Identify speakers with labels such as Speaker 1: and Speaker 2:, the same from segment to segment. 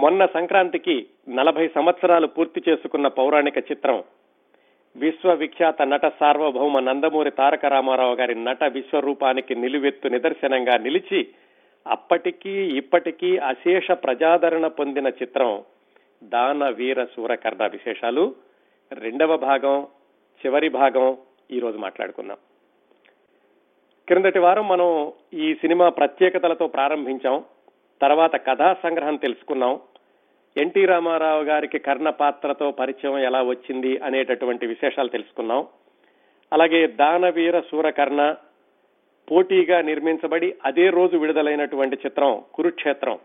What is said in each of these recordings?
Speaker 1: మొన్న సంక్రాంతికి నలభై సంవత్సరాలు పూర్తి చేసుకున్న పౌరాణిక చిత్రం. విశ్వవిఖ్యాత నట సార్వభౌమ నందమూరి తారక రామారావు గారి నట విశ్వరూపానికి నిలువెత్తు నిదర్శనంగా నిలిచి అప్పటికీ ఇప్పటికీ అశేష ప్రజాదరణ పొందిన చిత్రం. దాన వీర సూరకర్ణ విశేషాలు. రెండవ భాగం చివరి భాగం ఈరోజు మాట్లాడుకుందాం. క్రిందటి వారం మనం ఈ సినిమా ప్రత్యేకతలతో ప్రారంభించాం. తర్వాత కథా సంగ్రహం తెలుసుకున్నాం. ఎన్టీ రామారావు గారికి కర్ణ పాత్రతో పరిచయం ఎలా వచ్చింది అనేటటువంటి విశేషాలు తెలుసుకున్నాం. అలాగే దానవీర సూరకర్ణ పోటీగా నిర్మించబడి అదే రోజు విడుదలైనటువంటి చిత్రం కురుక్షేత్రం.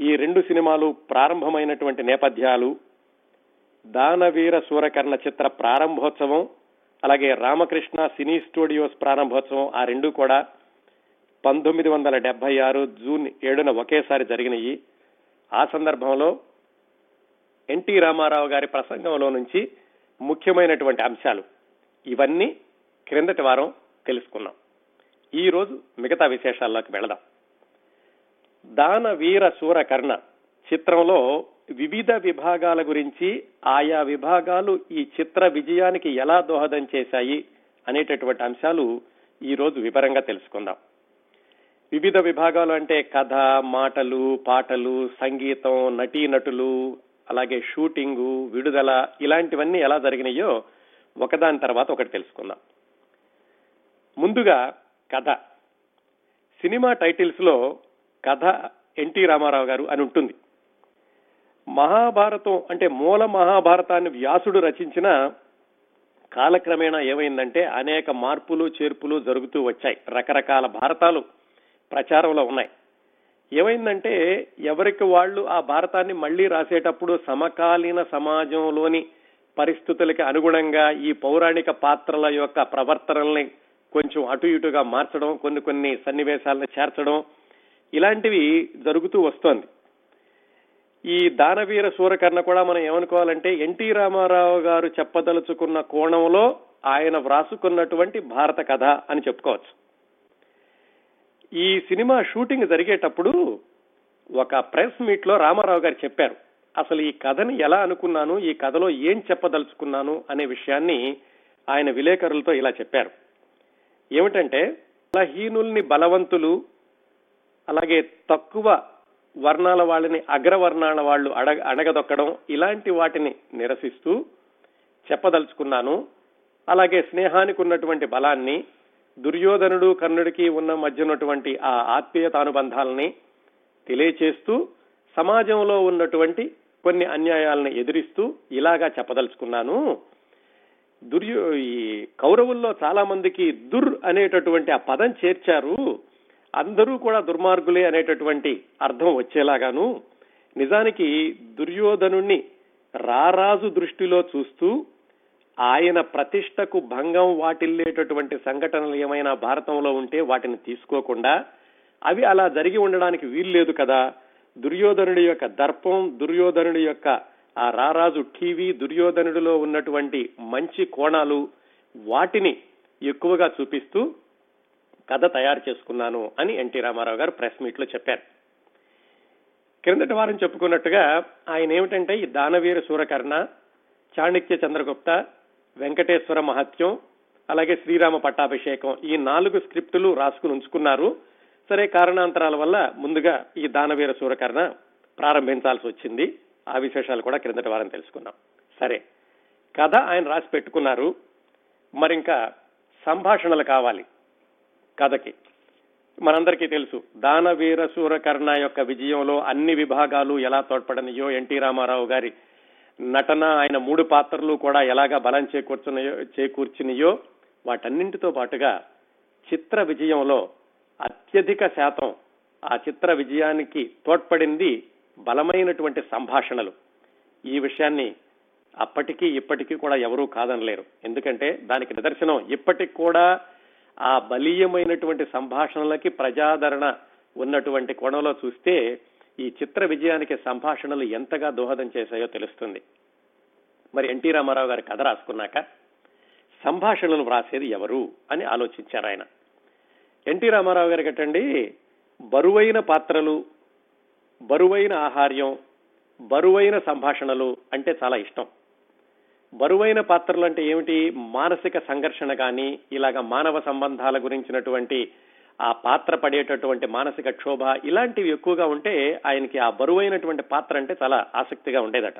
Speaker 1: ఈ రెండు సినిమాలు ప్రారంభమైనటువంటి నేపథ్యాలు. దానవీర సూరకర్ణ చిత్ర ప్రారంభోత్సవం అలాగే రామకృష్ణ సినీ స్టూడియోస్ ప్రారంభోత్సవం ఆ రెండు కూడా. పంతొమ్మిది వందల డెబ్బై ఆరు జూన్ ఏడున ఒకేసారి జరిగినాయి ఆ సందర్భంలో ఎన్టీ రామారావు గారి ప్రసంగంలో నుంచి ముఖ్యమైనటువంటి అంశాలు ఇవన్నీ క్రిందటి వారం తెలుసుకున్నాం. ఈ రోజు మిగతా విశేషాల్లోకి వెళదాం. దాన వీర శూర కర్ణ చిత్రంలో వివిధ విభాగాల గురించి ఆయా విభాగాలు ఈ చిత్ర విజయానికి ఎలా దోహదం చేశాయి అనేటటువంటి అంశాలు ఈ రోజు వివరంగా తెలుసుకుందాం. వివిధ విభాగాలు అంటే కథ మాటలు పాటలు సంగీతం నటీనటులు అలాగే షూటింగు విడుదల ఇలాంటివన్నీ ఎలా జరిగినాయో ఒకదాని తర్వాత ఒకటి తెలుసుకుందాం. ముందుగా కథ. సినిమా టైటిల్స్లో కథ ఎన్టీ రామారావు గారు అని ఉంటుంది. మహాభారతం అంటే మూల మహాభారతాన్ని వ్యాసుడు రచించిన కాలక్రమేణా ఏమైందంటే అనేక మార్పులు చేర్పులు జరుగుతూ వచ్చాయి. రకరకాల భారతాలు. ప్రచారంలో ఉన్నాయి. ఏమైందంటే ఎవరికి వాళ్ళు ఆ భారతాన్ని మళ్ళీ రాసేటప్పుడు సమకాలీన సమాజంలోని పరిస్థితులకి అనుగుణంగా ఈ పౌరాణిక పాత్రల యొక్క ప్రవర్తనల్ని కొంచెం అటు ఇటుగా మార్చడం కొన్ని కొన్ని సన్నివేశాలను చేర్చడం ఇలాంటివి జరుగుతూ వస్తోంది. ఈ దానవీర సూరకర్ణ కూడా మనం ఏమనుకోవాలంటే ఎన్టీ రామారావు గారు చెప్పదలుచుకున్న కోణంలో ఆయన వ్రాసుకున్నటువంటి భారత కథ అని చెప్పుకోవచ్చు. ఈ సినిమా షూటింగ్ జరిగేటప్పుడు ఒక ప్రెస్ మీట్లో రామారావు గారు చెప్పారు అసలు ఈ కథని ఎలా అనుకున్నాను ఈ కథలో ఏం చెప్పదలుచుకున్నాను అనే విషయాన్ని ఆయన విలేకరులతో ఇలా చెప్పారు. ఏమిటంటే బలహీనుల్ని బలవంతులు అలాగే తక్కువ వర్ణాల వాళ్ళని అగ్రవర్ణాల వాళ్ళు అడగ అణగదొక్కడం ఇలాంటి వాటిని నిరసిస్తూ చెప్పదలుచుకున్నాను. అలాగే స్నేహానికి ఉన్నటువంటి బలాన్ని దుర్యోధనుడు కర్ణుడికి ఉన్న మధ్య ఉన్నటువంటి ఆ ఆత్మీయతానుబంధాలని తెలియచేస్తూ సమాజంలో ఉన్నటువంటి కొన్ని అన్యాయాలను ఎదిరిస్తూ ఇలాగా చెప్పదలుచుకున్నాను. దుర్యో ఈ కౌరవుల్లో చాలా మందికి దుర్ అనేటటువంటి ఆ పదం చేర్చారు. అందరూ కూడా దుర్మార్గులే అనేటటువంటి అర్థం వచ్చేలాగాను. నిజానికి దుర్యోధనుణ్ణి రారాజు దృష్టిలో చూస్తూ ఆయన ప్రతిష్టకు భంగం వాటిల్లేటటువంటి సంఘటనలు ఏమైనా భారతంలో ఉంటే వాటిని తీసుకోకుండా అవి అలా జరిగి ఉండడానికి వీల్లేదు కదా. దుర్యోధనుడి యొక్క దర్పం దుర్యోధనుడి యొక్క ఆ రారాజు టీవీ దుర్యోధనుడిలో ఉన్నటువంటి మంచి కోణాలు వాటిని ఎక్కువగా చూపిస్తూ కథ తయారు చేసుకున్నాను అని ఎన్టీ రామారావు గారు ప్రెస్ మీట్లో చెప్పారు. క్రిందటి వారం చెప్పుకున్నట్టుగా ఆయన ఏమిటంటే ఈ దానవీర సూరకర్ణ చాణక్య చంద్రగుప్త వెంకటేశ్వర మహత్యం అలాగే శ్రీరామ పట్టాభిషేకం ఈ నాలుగు స్క్రిప్టులు రాసుకుని ఉంచుకున్నారు. సరే కారణాంతరాల వల్ల ముందుగా ఈ దానవీర సూరకర్ణ ప్రారంభించాల్సి వచ్చింది. ఆ విశేషాలు కూడా క్రిందటి వారం తెలుసుకున్నాం సరే కథ ఆయన రాసి పెట్టుకున్నారు. మరింకా సంభాషణలు కావాలి కథకి. మనందరికీ తెలుసు దానవీర సూరకర్ణ యొక్క విజయంలో అన్ని విభాగాలు ఎలా తోడ్పడనియో ఎన్టీ రామారావు గారి నటన ఆయన మూడు పాత్రలు కూడా ఎలాగా బలం చేకూర్చున్నాయో చేకూర్చినయో వాటన్నింటితో పాటుగా చిత్ర విజయంలో అత్యధిక శాతం ఆ చిత్ర విజయానికి తోడ్పడింది బలమైనటువంటి సంభాషణలు. ఈ విషయాన్ని అప్పటికీ ఇప్పటికీ కూడా ఎవరూ కాదనలేరు. ఎందుకంటే దానికి నిదర్శనం ఇప్పటికి కూడా ఆ బలీయమైనటువంటి సంభాషణలకి ప్రజాదరణ ఉన్నటువంటి కోణంలో చూస్తే ఈ చిత్ర విజయానికి సంభాషణలు ఎంతగా దోహదం చేశాయో తెలుస్తుంది. మరి ఎన్టీ రామారావు గారి కథ రాసుకున్నాక సంభాషణలు వ్రాసేది ఎవరు అని ఆలోచించారు ఆయన. ఎన్టీ రామారావు గారి కట్టండి బరువైన పాత్రలు బరువైన ఆహార్యం బరువైన సంభాషణలు అంటే చాలా ఇష్టం. బరువైన పాత్రలు అంటే ఏమిటి? మానసిక సంఘర్షణ కానీ ఇలాగ మానవ సంబంధాల గురించినటువంటి ఆ పాత్ర పడేటటువంటి మానసిక క్షోభ ఇలాంటివి ఎక్కువగా ఉంటే ఆయనకి ఆ బరువైనటువంటి పాత్ర అంటే చాలా ఆసక్తిగా ఉండేదట.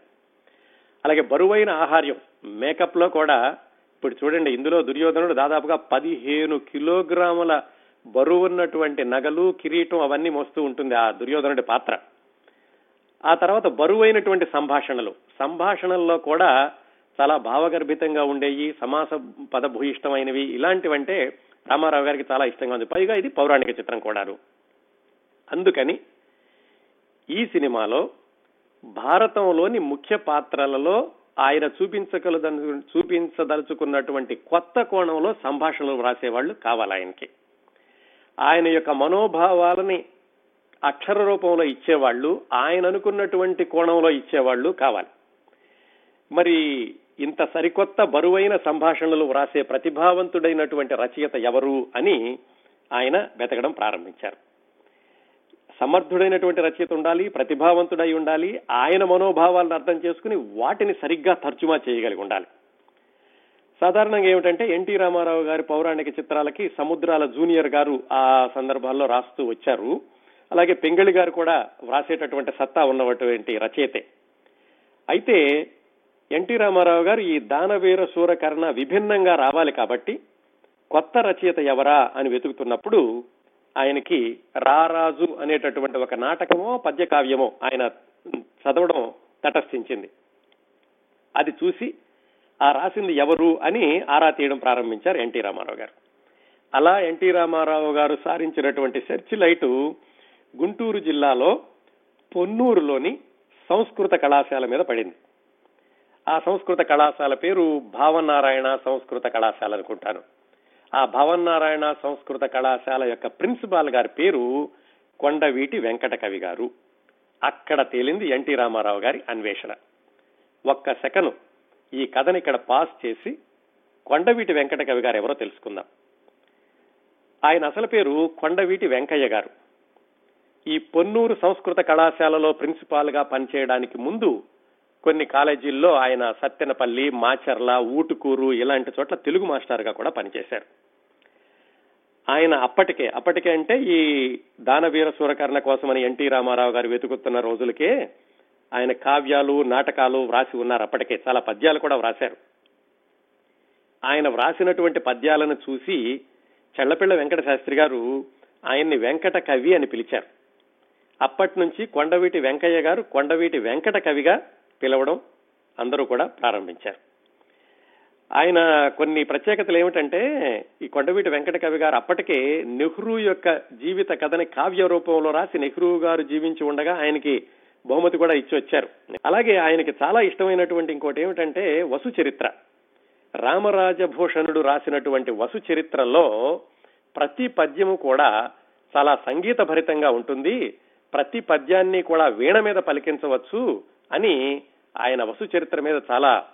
Speaker 1: అలాగే బరువైన ఆహార్యం మేకప్లో కూడా ఇప్పుడు చూడండి ఇందులో దుర్యోధనుడు దాదాపుగా పదిహేను కిలోగ్రాముల బరువున్నటువంటి నగలు కిరీటం అవన్నీ మోస్తూ ఉంటుంది ఆ దుర్యోధనుడి పాత్ర. ఆ తర్వాత బరువైనటువంటి సంభాషణలు. సంభాషణల్లో కూడా చాలా భావగర్భితంగా ఉండేవి సమాస పదభూయిష్టమైనవి. ఇలాంటివంటే రామారావు గారికి చాలా ఇష్టంగా ఉంది. పైగా ఇది పౌరాణిక చిత్రం కూడాను. అందుకని ఈ సినిమాలో భారతంలోని ముఖ్య పాత్రలలో ఆయన చూపించగల చూపించదలుచుకున్నటువంటి కొత్త కోణంలో సంభాషణలు వ్రాసేవాళ్ళు కావాలి ఆయనకి. ఆయన యొక్క మనోభావాలని అక్షర రూపంలో ఇచ్చేవాళ్ళు ఆయన అనుకున్నటువంటి కోణంలో ఇచ్చేవాళ్ళు కావాలి. మరి ఇంత సరికొత్త బరువైన సంభాషణలు వ్రాసే ప్రతిభావంతుడైనటువంటి రచయిత ఎవరు అని ఆయన వెతకడం ప్రారంభించారు. సమర్థుడైనటువంటి రచయిత ఉండాలి ప్రతిభావంతుడై ఉండాలి ఆయన మనోభావాలను అర్థం చేసుకుని వాటిని సరిగ్గా తర్జుమా చేయగలిగి ఉండాలి. సాధారణంగా ఏమిటంటే ఎన్టీ రామారావు గారి పౌరాణిక చిత్రాలకి సముద్రాల జూనియర్ గారు ఆ సందర్భాల్లో రాస్తూ వచ్చారు. అలాగే పెంగళి గారు కూడా వ్రాసేటటువంటి సత్తా ఉన్నటువంటి రచయితే. అయితే ఎన్టీ రామారావు గారు ఈ దానవీర శూరకర్ణ విభిన్నంగా రావాలి కాబట్టి కొత్త రచయిత ఎవరా అని వెతుకుతున్నప్పుడు ఆయనకి రారాజు అనేటటువంటి ఒక నాటకమో పద్యకావ్యమో ఆయన చదవడం తటస్థించింది. అది చూసి ఆ రాసింది ఎవరు అని ఆరా తీయడం ప్రారంభించారు ఎన్టీ రామారావు గారు. అలా ఎన్టీ రామారావు గారు సారించినటువంటి సెర్చ్ లైటు గుంటూరు జిల్లాలో పొన్నూరులోని సంస్కృత కళాశాల మీద పడింది. ఆ సంస్కృత కళాశాల పేరు భావనారాయణ సంస్కృత కళాశాల అనుకుంటాను. ఆ భవన్నారాయణ సంస్కృత కళాశాల యొక్క ప్రిన్సిపాల్ గారి పేరు కొండవీటి వెంకట కవి గారు. అక్కడ తేలింది ఎన్టీ రామారావు గారి అన్వేషణ. ఒక్క సెకను ఈ కథని ఇక్కడ పాస్ చేసి కొండవీటి వెంకట కవి గారు ఎవరో తెలుసుకుందాం. ఆయన అసలు పేరు కొండవీటి వెంకయ్య గారు. ఈ పొన్నూరు సంస్కృత కళాశాలలో ప్రిన్సిపాల్గా పనిచేయడానికి ముందు కొన్ని కాలేజీల్లో ఆయన సత్తెనపల్లి మాచర్ల ఊటుకూరు ఇలాంటి చోట్ల తెలుగు మాస్టర్గా కూడా పనిచేశారు. ఆయన అప్పటికే అప్పటికే అంటే ఈ దానవీర సూరకర్ణ కోసమని ఎన్టీ రామారావు గారు వెతుకుతున్న రోజులకే ఆయన కావ్యాలు నాటకాలు వ్రాసి ఉన్నారు అప్పటికే. చాలా పద్యాలు కూడా వ్రాశారు. ఆయన వ్రాసినటువంటి పద్యాలను చూసి చెళ్ళపిళ్ళ వెంకట శాస్త్రి గారు ఆయన్ని వెంకట కవి అని పిలిచారు. అప్పటి నుంచి కొండవీటి వెంకయ్య గారు కొండవీటి వెంకట కవిగా పిలవడం అందరూ కూడా ప్రారంభించారు. ఆయన కొన్ని ప్రత్యేకతలు ఏమిటంటే ఈ కొండవీటి వెంకట కవి గారు అప్పటికే నెహ్రూ యొక్క జీవిత కథని కావ్య రూపంలో రాసి నెహ్రూ గారు జీవించి ఉండగా ఆయనకి బహుమతి కూడా ఇచ్చి వచ్చారు. అలాగే ఆయనకి చాలా ఇష్టమైనటువంటి ఇంకోటి ఏమిటంటే వసు చరిత్ర. రామరాజభూషణుడు రాసినటువంటి వసు చరిత్రలో ప్రతి పద్యము కూడా చాలా సంగీత భరితంగా ఉంటుంది. ప్రతి పద్యాన్ని కూడా వీణ మీద పలికించవచ్చు. అని ఆయన వసు చరిత్ర మీద చాలా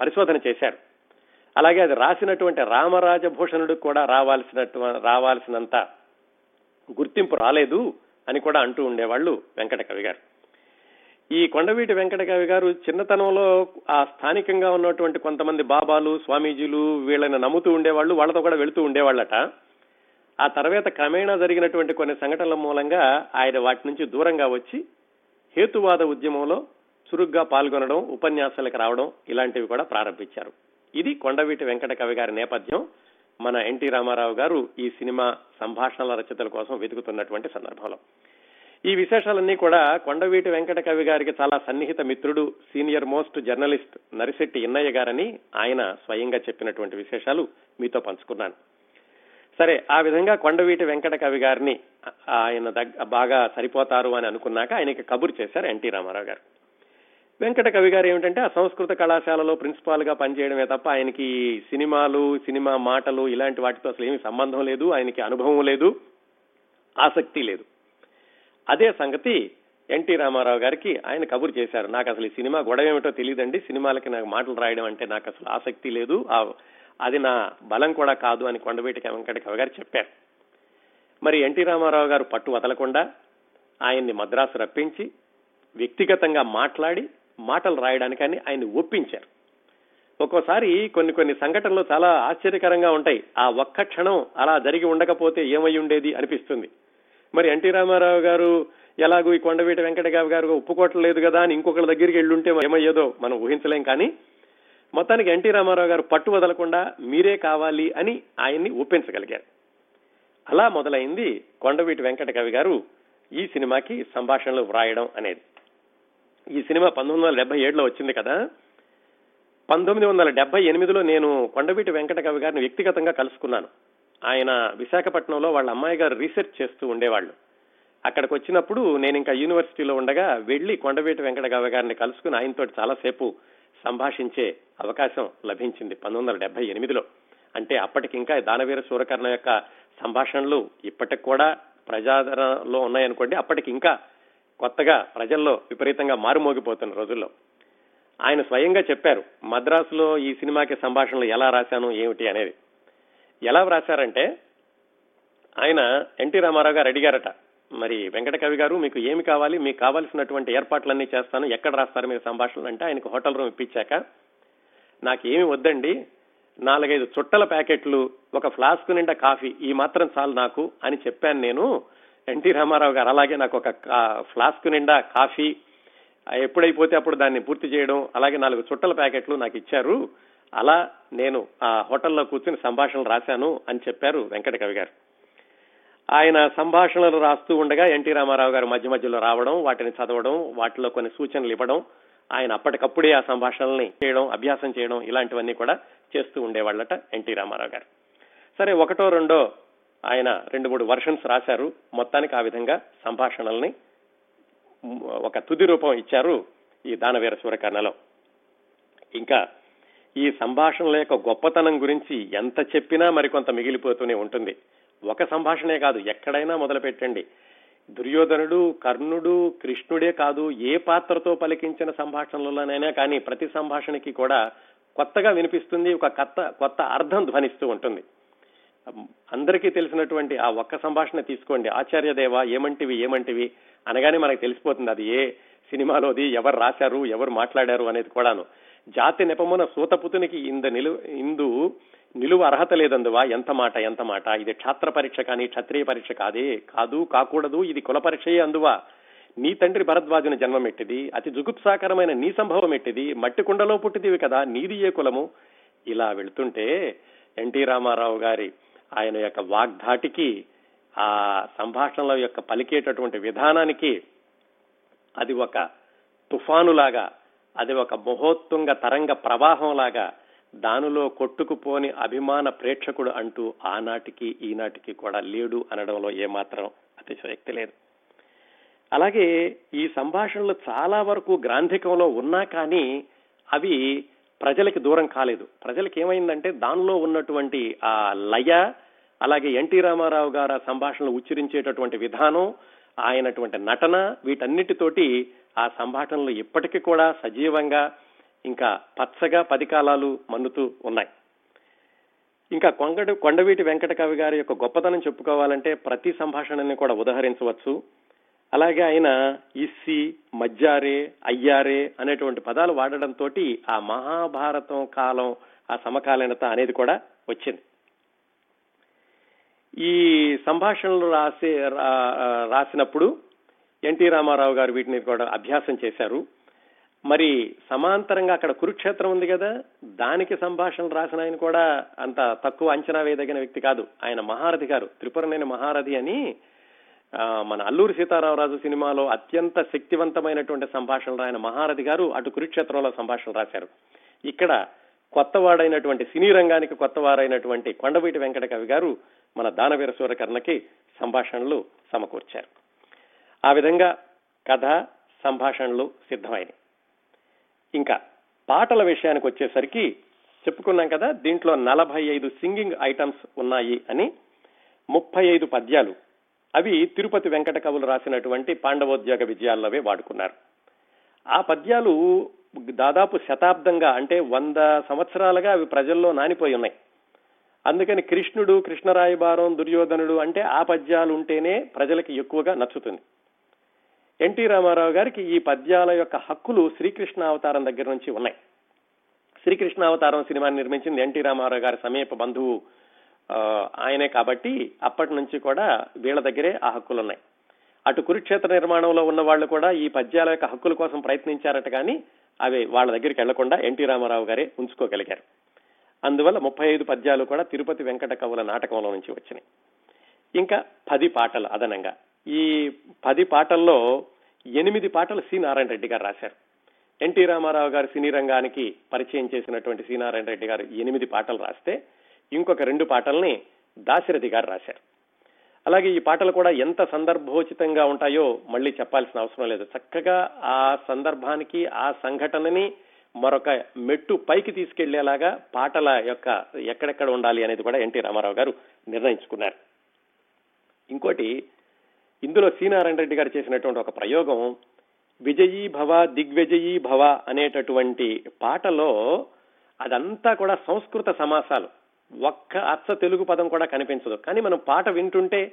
Speaker 1: పరిశోధన చేశారు అలాగే అది రాసినటువంటి రామరాజభూషణుడికి కూడా రావాల్సినట్టు రావాల్సినంత గుర్తింపు రాలేదు అని కూడా అంటూ ఉండేవాళ్ళు వెంకటకవి గారు. ఈ కొండవీటి వెంకటకవి గారు చిన్నతనంలో ఆ స్థానికంగా ఉన్నటువంటి కొంతమంది బాబాలు స్వామీజీలు వీళ్ళని నమ్ముతూ ఉండేవాళ్ళు వాళ్ళతో కూడా వెళుతూ ఉండేవాళ్ళట. ఆ తర్వాత క్రమేణా జరిగినటువంటి కొన్ని సంఘటనల మూలంగా ఆయన వాటి నుంచి దూరంగా వచ్చి హేతువాద ఉద్యమంలో చురుగ్గా పాల్గొనడం ఉపన్యాసాలకు రావడం ఇలాంటివి కూడా ప్రారంభించారు. ఇది కొండవీటి వెంకట కవి గారి నేపథ్యం. మన ఎన్టీ రామారావు గారు ఈ సినిమా సంభాషణల రచయితల కోసం వెతుకుతున్నటువంటి సందర్భంలో. ఈ విశేషాలన్నీ కూడా కొండవీటి వెంకట కవి గారికి చాలా సన్నిహిత మిత్రుడు senior most journalist Narisetti Innaiah గారని ఆయన స్వయంగా చెప్పినటువంటి విశేషాలు మీతో పంచుకున్నాను. సరే ఆ విధంగా కొండవీటి వెంకట కవి గారిని ఆయన దగ్గ బాగా సరిపోతారు అని అనుకున్నాక ఆయనకి కబురు చేశారు ఎన్టీ రామారావు గారు. వెంకట కవి గారు ఏమిటంటే ఆ సంస్కృత కళాశాలలో ప్రిన్సిపాల్గా పనిచేయడమే తప్ప ఆయనకి సినిమాలు సినిమా మాటలు ఇలాంటి వాటితో అసలు ఏమి సంబంధం లేదు ఆయనకి అనుభవం లేదు ఆసక్తి లేదు. అదే సంగతి ఎన్టీ రామారావు గారికి ఆయన కబురు చేశారు. నాకు అసలు ఈ సినిమా గొడవ ఏమిటో తెలియదండి సినిమాలకి నాకు మాటలు రాయడం అంటే నాకు అసలు ఆసక్తి లేదు అది నా బలం కూడా కాదు అని కొండవీటి వెంకట కవి గారు చెప్పారు. మరి ఎన్టీ రామారావు గారు పట్టు వదలకుండా ఆయన్ని మద్రాసు రప్పించి వ్యక్తిగతంగా మాట్లాడి మాటలు రాయడానికని ఆయన్ని ఒప్పించారు. ఒక్కోసారి కొన్ని కొన్ని సంఘటనలు చాలా ఆశ్చర్యకరంగా ఉంటాయి. ఆ ఒక్క క్షణం అలా జరిగి ఉండకపోతే ఏమై ఉండేది అనిపిస్తుంది. మరి ఎన్టీ రామారావు గారు ఎలాగూ ఈ కొండవీటి వెంకటగావి గారు ఒప్పుకోవట్లేదు కదా అని ఇంకొకరి దగ్గరికి వెళ్ళుంటే ఏమయ్యేదో మనం ఊహించలేం కానీ మొత్తానికి ఎన్టీ రామారావు గారు పట్టు వదలకుండా మీరే కావాలి అని ఆయన్ని ఒప్పించగలిగారు. అలా మొదలైంది కొండవీటి వెంకట కవి గారు ఈ సినిమాకి సంభాషణలు వ్రాయడం అనేది. ఈ సినిమా పంతొమ్మిది వందల డెబ్బై ఏడులో వచ్చింది కదా. పంతొమ్మిది వందల డెబ్బై ఎనిమిదిలో నేను కొండవీటి వెంకట కవి గారిని వ్యక్తిగతంగా కలుసుకున్నాను. ఆయన విశాఖపట్నంలో వాళ్ళ అమ్మాయి గారు రీసెర్చ్ చేస్తూ ఉండేవాళ్ళు. అక్కడికి వచ్చినప్పుడు నేను ఇంకా యూనివర్సిటీలో ఉండగా వెళ్ళి కొండవీటి వెంకట కవి గారిని కలుసుకుని ఆయనతో చాలాసేపు సంభాషించే అవకాశం లభించింది పంతొమ్మిది వందల డెబ్బై ఎనిమిదిలో. అంటే అప్పటికి ఇంకా దానవీర సూరకర్ణ యొక్క సంభాషణలు ఇప్పటికి కూడా ప్రజాదరణలో ఉన్నాయనుకోండి అప్పటికి ఇంకా కొత్తగా ప్రజల్లో విపరీతంగా మారుమోగిపోతున్న రోజుల్లో. ఆయన స్వయంగా చెప్పారు మద్రాసులో ఈ సినిమాకి సంభాషణలు ఎలా రాశాను ఏమిటి అనేది. ఎలా వ్రాశారంటే ఆయన ఎన్టీ రామారావు గారు అడిగారట మరి వెంకట కవి గారు మీకు ఏమి కావాలి? మీకు కావాల్సినటువంటి ఏర్పాట్లన్నీ చేస్తాను. ఎక్కడ రాస్తారు మీరు సంభాషణలు అంటే ఆయనకు హోటల్ రూమ్ ఇప్పించాక. నాకు ఏమి వద్దండి. నాలుగైదు చుట్టల ప్యాకెట్లు ఒక ఫ్లాస్క్ నిండా కాఫీ ఈ మాత్రం చాలు నాకు అని చెప్పాను నేను. ఎన్టీ రామారావు గారు అలాగే నాకు ఒక ఫ్లాస్క్ నిండా కాఫీ ఎప్పుడైపోతే అప్పుడు దాన్ని పూర్తి చేయడం అలాగే నాలుగు చుట్టల ప్యాకెట్లు నాకు ఇచ్చారు. అలా నేను ఆ హోటల్లో కూర్చుని సంభాషణలు రాశాను అని చెప్పారు వెంకట కవి గారు. ఆయన సంభాషణలు రాస్తూ ఉండగా ఎన్టీ రామారావు గారు మధ్య మధ్యలో రావడం వాటిని చదవడం వాటిలో కొన్ని సూచనలు ఇవ్వడం ఆయన అప్పటికప్పుడే ఆ సంభాషణల్ని చేయడం అభ్యాసం చేయడం ఇలాంటివన్నీ కూడా చేస్తూ ఉండేవాళ్ళట ఎన్టీ రామారావు గారు. సరే ఒకటో రెండో ఆయన రెండు మూడు వర్షన్స్ రాశారు. మొత్తానికి ఆ విధంగా సంభాషణల్ని ఒక తుది రూపం ఇచ్చారు ఈ దానవీర సూరకర్ణలో ఇంకా ఈ సంభాషణల యొక్క గొప్పతనం గురించి ఎంత చెప్పినా మరికొంత మిగిలిపోతూనే ఉంటుంది. ఒక సంభాషణే కాదు ఎక్కడైనా మొదలు పెట్టండి దుర్యోధనుడు కర్ణుడు కృష్ణుడే కాదు ఏ పాత్రతో పలికించిన సంభాషణలలోనైనా కానీ ప్రతి సంభాషణకి కూడా కొత్తగా వినిపిస్తుంది ఒక కొత్త కొత్త అర్థం ధ్వనిస్తూ ఉంటుంది. అందరికీ తెలిసినటువంటి ఆ ఒక్క సంభాషణ తీసుకోండి. ఆచార్యదేవ ఏమంటివి ఏమంటివి అనగానే మనకు తెలిసిపోతుంది అది ఏ సినిమాలోది ఎవరు రాశారు ఎవరు మాట్లాడారు అనేది కూడాను. జాతి నెపమున సూతపుతునికి ఇంద నిలు ఇందు నిలువ అర్హత లేదందువా? ఎంత మాట ఎంత మాట? ఇది క్షాత్ర పరీక్ష కానీ క్షత్రియ పరీక్ష కాదే కాదు కాకూడదు ఇది కుల పరీక్షయే అందువా? నీ తండ్రి భరద్వాజుని జన్మమెట్టిది అతి జుగుప్సాకరమైన నీ సంభవం ఎట్టిది మట్టి కుండలో పుట్టిదివి కదా నీది ఏ కులము? ఇలా వెళుతుంటే ఎన్టీ రామారావు గారి ఆయన యొక్క వాగ్ధాటికి ఆ సంభాషణల యొక్క పలికేటటువంటి విధానానికి అది ఒక తుఫానులాగా అది ఒక మహోత్తుంగ తరంగ ప్రవాహంలాగా దానిలో కొట్టుకుపోని అభిమాన ప్రేక్షకుడు అంటూ ఆనాటికి ఈనాటికి కూడా లేడు అనడంలో ఏమాత్రం అతిశయక్తి లేదు. అలాగే ఈ సంభాషణలు చాలా వరకు గ్రాంధికంలో ఉన్నా కానీ అవి ప్రజలకి దూరం కాలేదు. ప్రజలకి ఏమైందంటే దానిలో ఉన్నటువంటి ఆ లయ అలాగే ఎన్టీ రామారావు గారు సంభాషణలు ఉచ్చరించేటటువంటి విధానం ఆయనటువంటి నటన వీటన్నిటితోటి ఆ సంభాషణలు ఇప్పటికీ కూడా సజీవంగా ఇంకా పచ్చగా పది కాలాలు మన్నుతూ ఉన్నాయి. ఇంకా కొంగడు కొండవీటి వెంకట కవి గారి యొక్క గొప్పతనం చెప్పుకోవాలంటే ప్రతి సంభాషణని కూడా ఉదహరించవచ్చు. అలాగే ఆయన ఇస్సి మజ్జారే అయ్యారే అనేటువంటి పదాలు వాడడంతో ఆ మహాభారతం కాలం ఆ సమకాలీనత అనేది కూడా వచ్చింది. ఈ సంభాషణలు రాసే రాసినప్పుడు ఎన్టీ రామారావు గారు వీటిని కూడా అభ్యాసం చేశారు. మరి సమాంతరంగా అక్కడ కురుక్షేత్రం ఉంది కదా దానికి సంభాషణలు రాసిన ఆయన కూడా అంత తక్కువ అంచనా వేయదగిన వ్యక్తి కాదు. ఆయన మహారథి గారు త్రిపురనేని మహారథి అని మన అల్లూరి సీతారామరాజు సినిమాలో అత్యంత శక్తివంతమైనటువంటి సంభాషణలు ఆయన మహారథి గారు అటు కురుక్షేత్రంలో సంభాషణలు రాశారు. ఇక్కడ కొత్తవాడైనటువంటి సినీ రంగానికి కొత్తవారైనటువంటి కొండవీటి వెంకట కవి గారు మన దానవీర సూరకర్ణకి సంభాషణలు సమకూర్చారు. ఆ విధంగా కథ సంభాషణలు సిద్ధమైనవి ఇంకా పాటల విషయానికి వచ్చేసరికి చెప్పుకున్నాం కదా దీంట్లో నలభై ఐదు సింగింగ్ ఐటమ్స్ ఉన్నాయి అని ముప్పై ఐదు పద్యాలు అవి తిరుపతి వెంకట కవులు రాసినటువంటి పాండవోద్యోగ విజయాల్లోవే వాడుకున్నారు. ఆ పద్యాలు దాదాపు శతాబ్దంగా అంటే వంద సంవత్సరాలుగా అవి ప్రజల్లో నానిపోయి ఉన్నాయి. అందుకని కృష్ణుడు కృష్ణరాయబారం దుర్యోధనుడు అంటే ఆ పద్యాలు ఉంటేనే ప్రజలకి ఎక్కువగా నచ్చుతుంది. ఎన్టీ రామారావు గారికి ఈ పద్యాల యొక్క హక్కులు శ్రీకృష్ణ అవతారం దగ్గర నుంచి ఉన్నాయి. శ్రీకృష్ణ అవతారం సినిమాని నిర్మించింది ఎన్టీ రామారావు గారి సమీప బంధువు ఆయనే కాబట్టి అప్పటి నుంచి కూడా వీళ్ళ దగ్గరే ఆ హక్కులు ఉన్నాయి. అటు కురుక్షేత్ర నిర్మాణంలో ఉన్న వాళ్ళు కూడా ఈ పద్యాల యొక్క హక్కుల కోసం ప్రయత్నించారట కానీ అవి వాళ్ళ దగ్గరికి వెళ్ళకుండా ఎన్టీ రామారావు గారే ఉంచుకోగలిగారు. అందువల్ల ముప్పై ఐదు పద్యాలు కూడా తిరుపతి వెంకట కవుల నాటకంలో నుంచి వచ్చినాయి. ఇంకా పది పాటలు అదనంగా. ఈ పది పాటల్లో ఎనిమిది పాటలు సి నారాయణ రెడ్డి గారు రాశారు. ఎన్టీ రామారావు గారు సినీ రంగానికి పరిచయం చేసినటువంటి సి నారాయణ రెడ్డి గారు ఎనిమిది పాటలు రాస్తే ఇంకొక రెండు పాటల్ని దాశరథి గారు రాశారు. అలాగే ఈ పాటలు కూడా ఎంత సందర్భోచితంగా ఉంటాయో మళ్ళీ చెప్పాల్సిన అవసరం లేదు. చక్కగా ఆ సందర్భానికి ఆ సంఘటనని మరొక మెట్టు పైకి తీసుకెళ్ళేలాగా పాటల యొక్క ఎక్కడెక్కడ ఉండాలి అనేది కూడా ఎన్టీ రామారావు గారు నిర్ణయించుకున్నారు. ఇంకోటి ఇందులో సీనారాయణ రెడ్డి గారు చేసినటువంటి ఒక ప్రయోగం విజయీ భవ దిగ్విజయీ భవ అనేటటువంటి పాటలో అదంతా కూడా సంస్కృత సమాసాలు. ఒక్క అచ్చ తెలుగు పదం కూడా కనిపించదు. కానీ మనం పాట వింటుంటే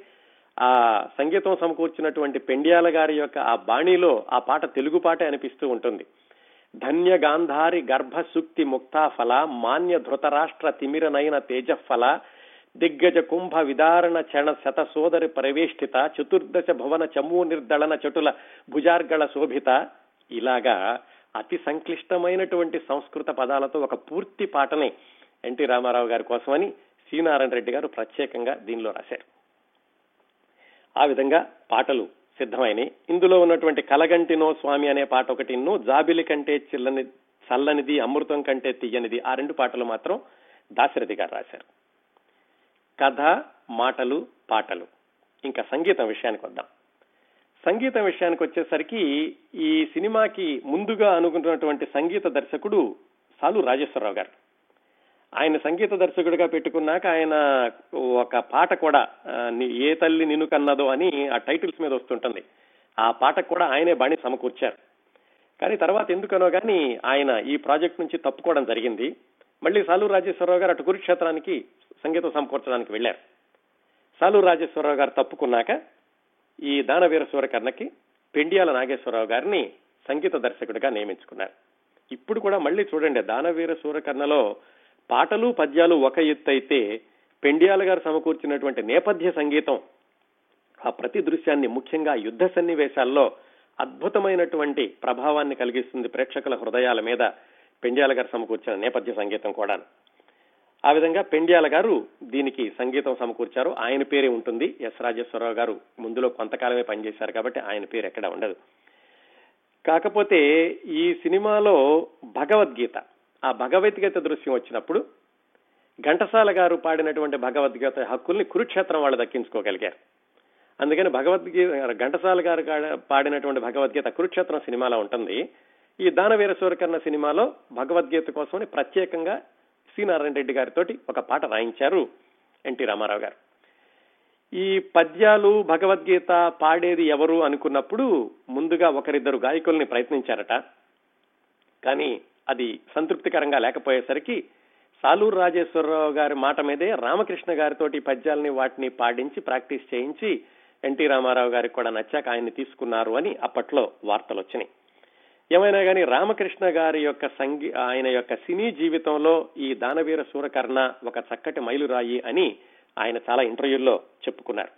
Speaker 1: ఆ సంగీతం సమకూర్చినటువంటి పెండ్యాల గారి యొక్క ఆ బాణీలో ఆ పాట తెలుగు పాటే అనిపిస్తూ ఉంటుంది. ధన్య గాంధారి గర్భ శుక్తి ముక్తా ముక్తాఫల మాన్య ధృతరాష్ట్ర తిమిరనైన తేజఫల దిగ్గజ కుంభ విదారణ చణ శత సోదరి పరివేష్టిత చతుర్దశ భవన చమూ నిర్దళన చటుల భుజార్గళ శోభిత. ఇలాగా అతి సంక్లిష్టమైనటువంటి సంస్కృత పదాలతో ఒక పూర్తి పాటని ఎన్టీ రామారావు గారి కోసమని శ్రీనారాయణ రెడ్డి గారు ప్రత్యేకంగా దీనిలో రాశారు. ఆ విధంగా పాటలు సిద్ధమైనవి ఇందులో ఉన్నటువంటి కలగంటినో స్వామి అనే పాట ఒకటిను జాబిలి కంటే చిల్లని చల్లనిది అమృతం కంటే తీయనిది ఆ రెండు పాటలు మాత్రం దాశరథి గారు రాశారు. కథ మాటలు పాటలు. ఇంకా సంగీతం విషయానికి వద్దాం. సంగీతం విషయానికి వచ్చేసరికి ఈ సినిమాకి ముందుగా అనుకున్నటువంటి సంగీత దర్శకుడు సాలు రాజేశ్వరరావు గారు. ఆయన సంగీత దర్శకుడిగా పెట్టుకున్నాక ఆయన ఒక పాట కూడా ఏ తల్లి నిన్ను కన్నదో అని ఆ టైటిల్స్ మీద వస్తుంటుంది. ఆ పాటకు కూడా ఆయనే బాణి సమకూర్చారు. కానీ తర్వాత ఎందుకనో కానీ ఆయన ఈ ప్రాజెక్ట్ నుంచి తప్పుకోవడం జరిగింది. మళ్ళీ సాలు రాజేశ్వరరావు గారు అటు కురుక్షేత్రానికి సంగీతం సమకూర్చడానికి వెళ్ళారు సాలు రాజేశ్వరరావు గారు తప్పుకున్నాక ఈ దానవీర సూరకర్ణకి పెండియాల నాగేశ్వరరావు గారిని సంగీత దర్శకుడిగా నియమించుకున్నారు. ఇప్పుడు కూడా మళ్ళీ చూడండి దానవీర సూరకర్ణలో పాటలు పద్యాలు ఒక ఎత్తు అయితే పెండియాల గారు సమకూర్చినటువంటి నేపథ్య సంగీతం ఆ ప్రతి దృశ్యాన్ని ముఖ్యంగా యుద్ధ సన్నివేశాల్లో అద్భుతమైనటువంటి ప్రభావాన్ని కలిగిస్తుంది ప్రేక్షకుల హృదయాల మీద పెండ్యాల గారు సమకూర్చిన నేపథ్య సంగీతం కూడా ఆ విధంగా పెండ్యాల గారు దీనికి సంగీతం సమకూర్చారు. ఆయన పేరే ఉంటుంది ఎస్ రాజేశ్వరరావు గారు. ముందులో కొంతకాలమే పనిచేశారు కాబట్టి ఆయన పేరు ఎక్కడ ఉండదు. కాకపోతే ఈ సినిమాలో భగవద్గీత ఆ భగవద్గీత దృశ్యం వచ్చినప్పుడు ఘంటసాల గారు పాడినటువంటి భగవద్గీత హక్కుల్ని కురుక్షేత్రం వాళ్ళు దక్కించుకోగలిగారు. అందుకని భగవద్గీత ఘంటసాల గారు పాడినటువంటి భగవద్గీత కురుక్షేత్రం సినిమాలో ఉంటుంది. ఈ దానవీర సూరకర్ణ సినిమాలో భగవద్గీత కోసమని ప్రత్యేకంగా నారాయణ రెడ్డి గారితో ఒక పాట రాయించారు ఎన్టీ రామారావు గారు. ఈ పద్యాలు భగవద్గీత పాడేది ఎవరు అనుకున్నప్పుడు ముందుగా ఒకరిద్దరు గాయకుల్ని ప్రయత్నించారట. కానీ అది సంతృప్తికరంగా లేకపోయేసరికి సాలూరు రాజేశ్వరరావు గారి మాట మీదే రామకృష్ణ గారితోటి ఈ పద్యాలని వాటిని పాడించి ప్రాక్టీస్ చేయించి ఎన్టీ రామారావు గారికి కూడా నచ్చాక ఆయన్ని తీసుకున్నారు అని అప్పట్లో వార్తలు వచ్చినాయి ఏమైనా కానీ రామకృష్ణ గారి యొక్క సంగీ ఆయన యొక్క సినీ జీవితంలో ఈ దానవీర సూరకర్ణ ఒక చక్కటి మైలురాయి అని ఆయన చాలా ఇంటర్వ్యూల్లో చెప్పుకున్నారు.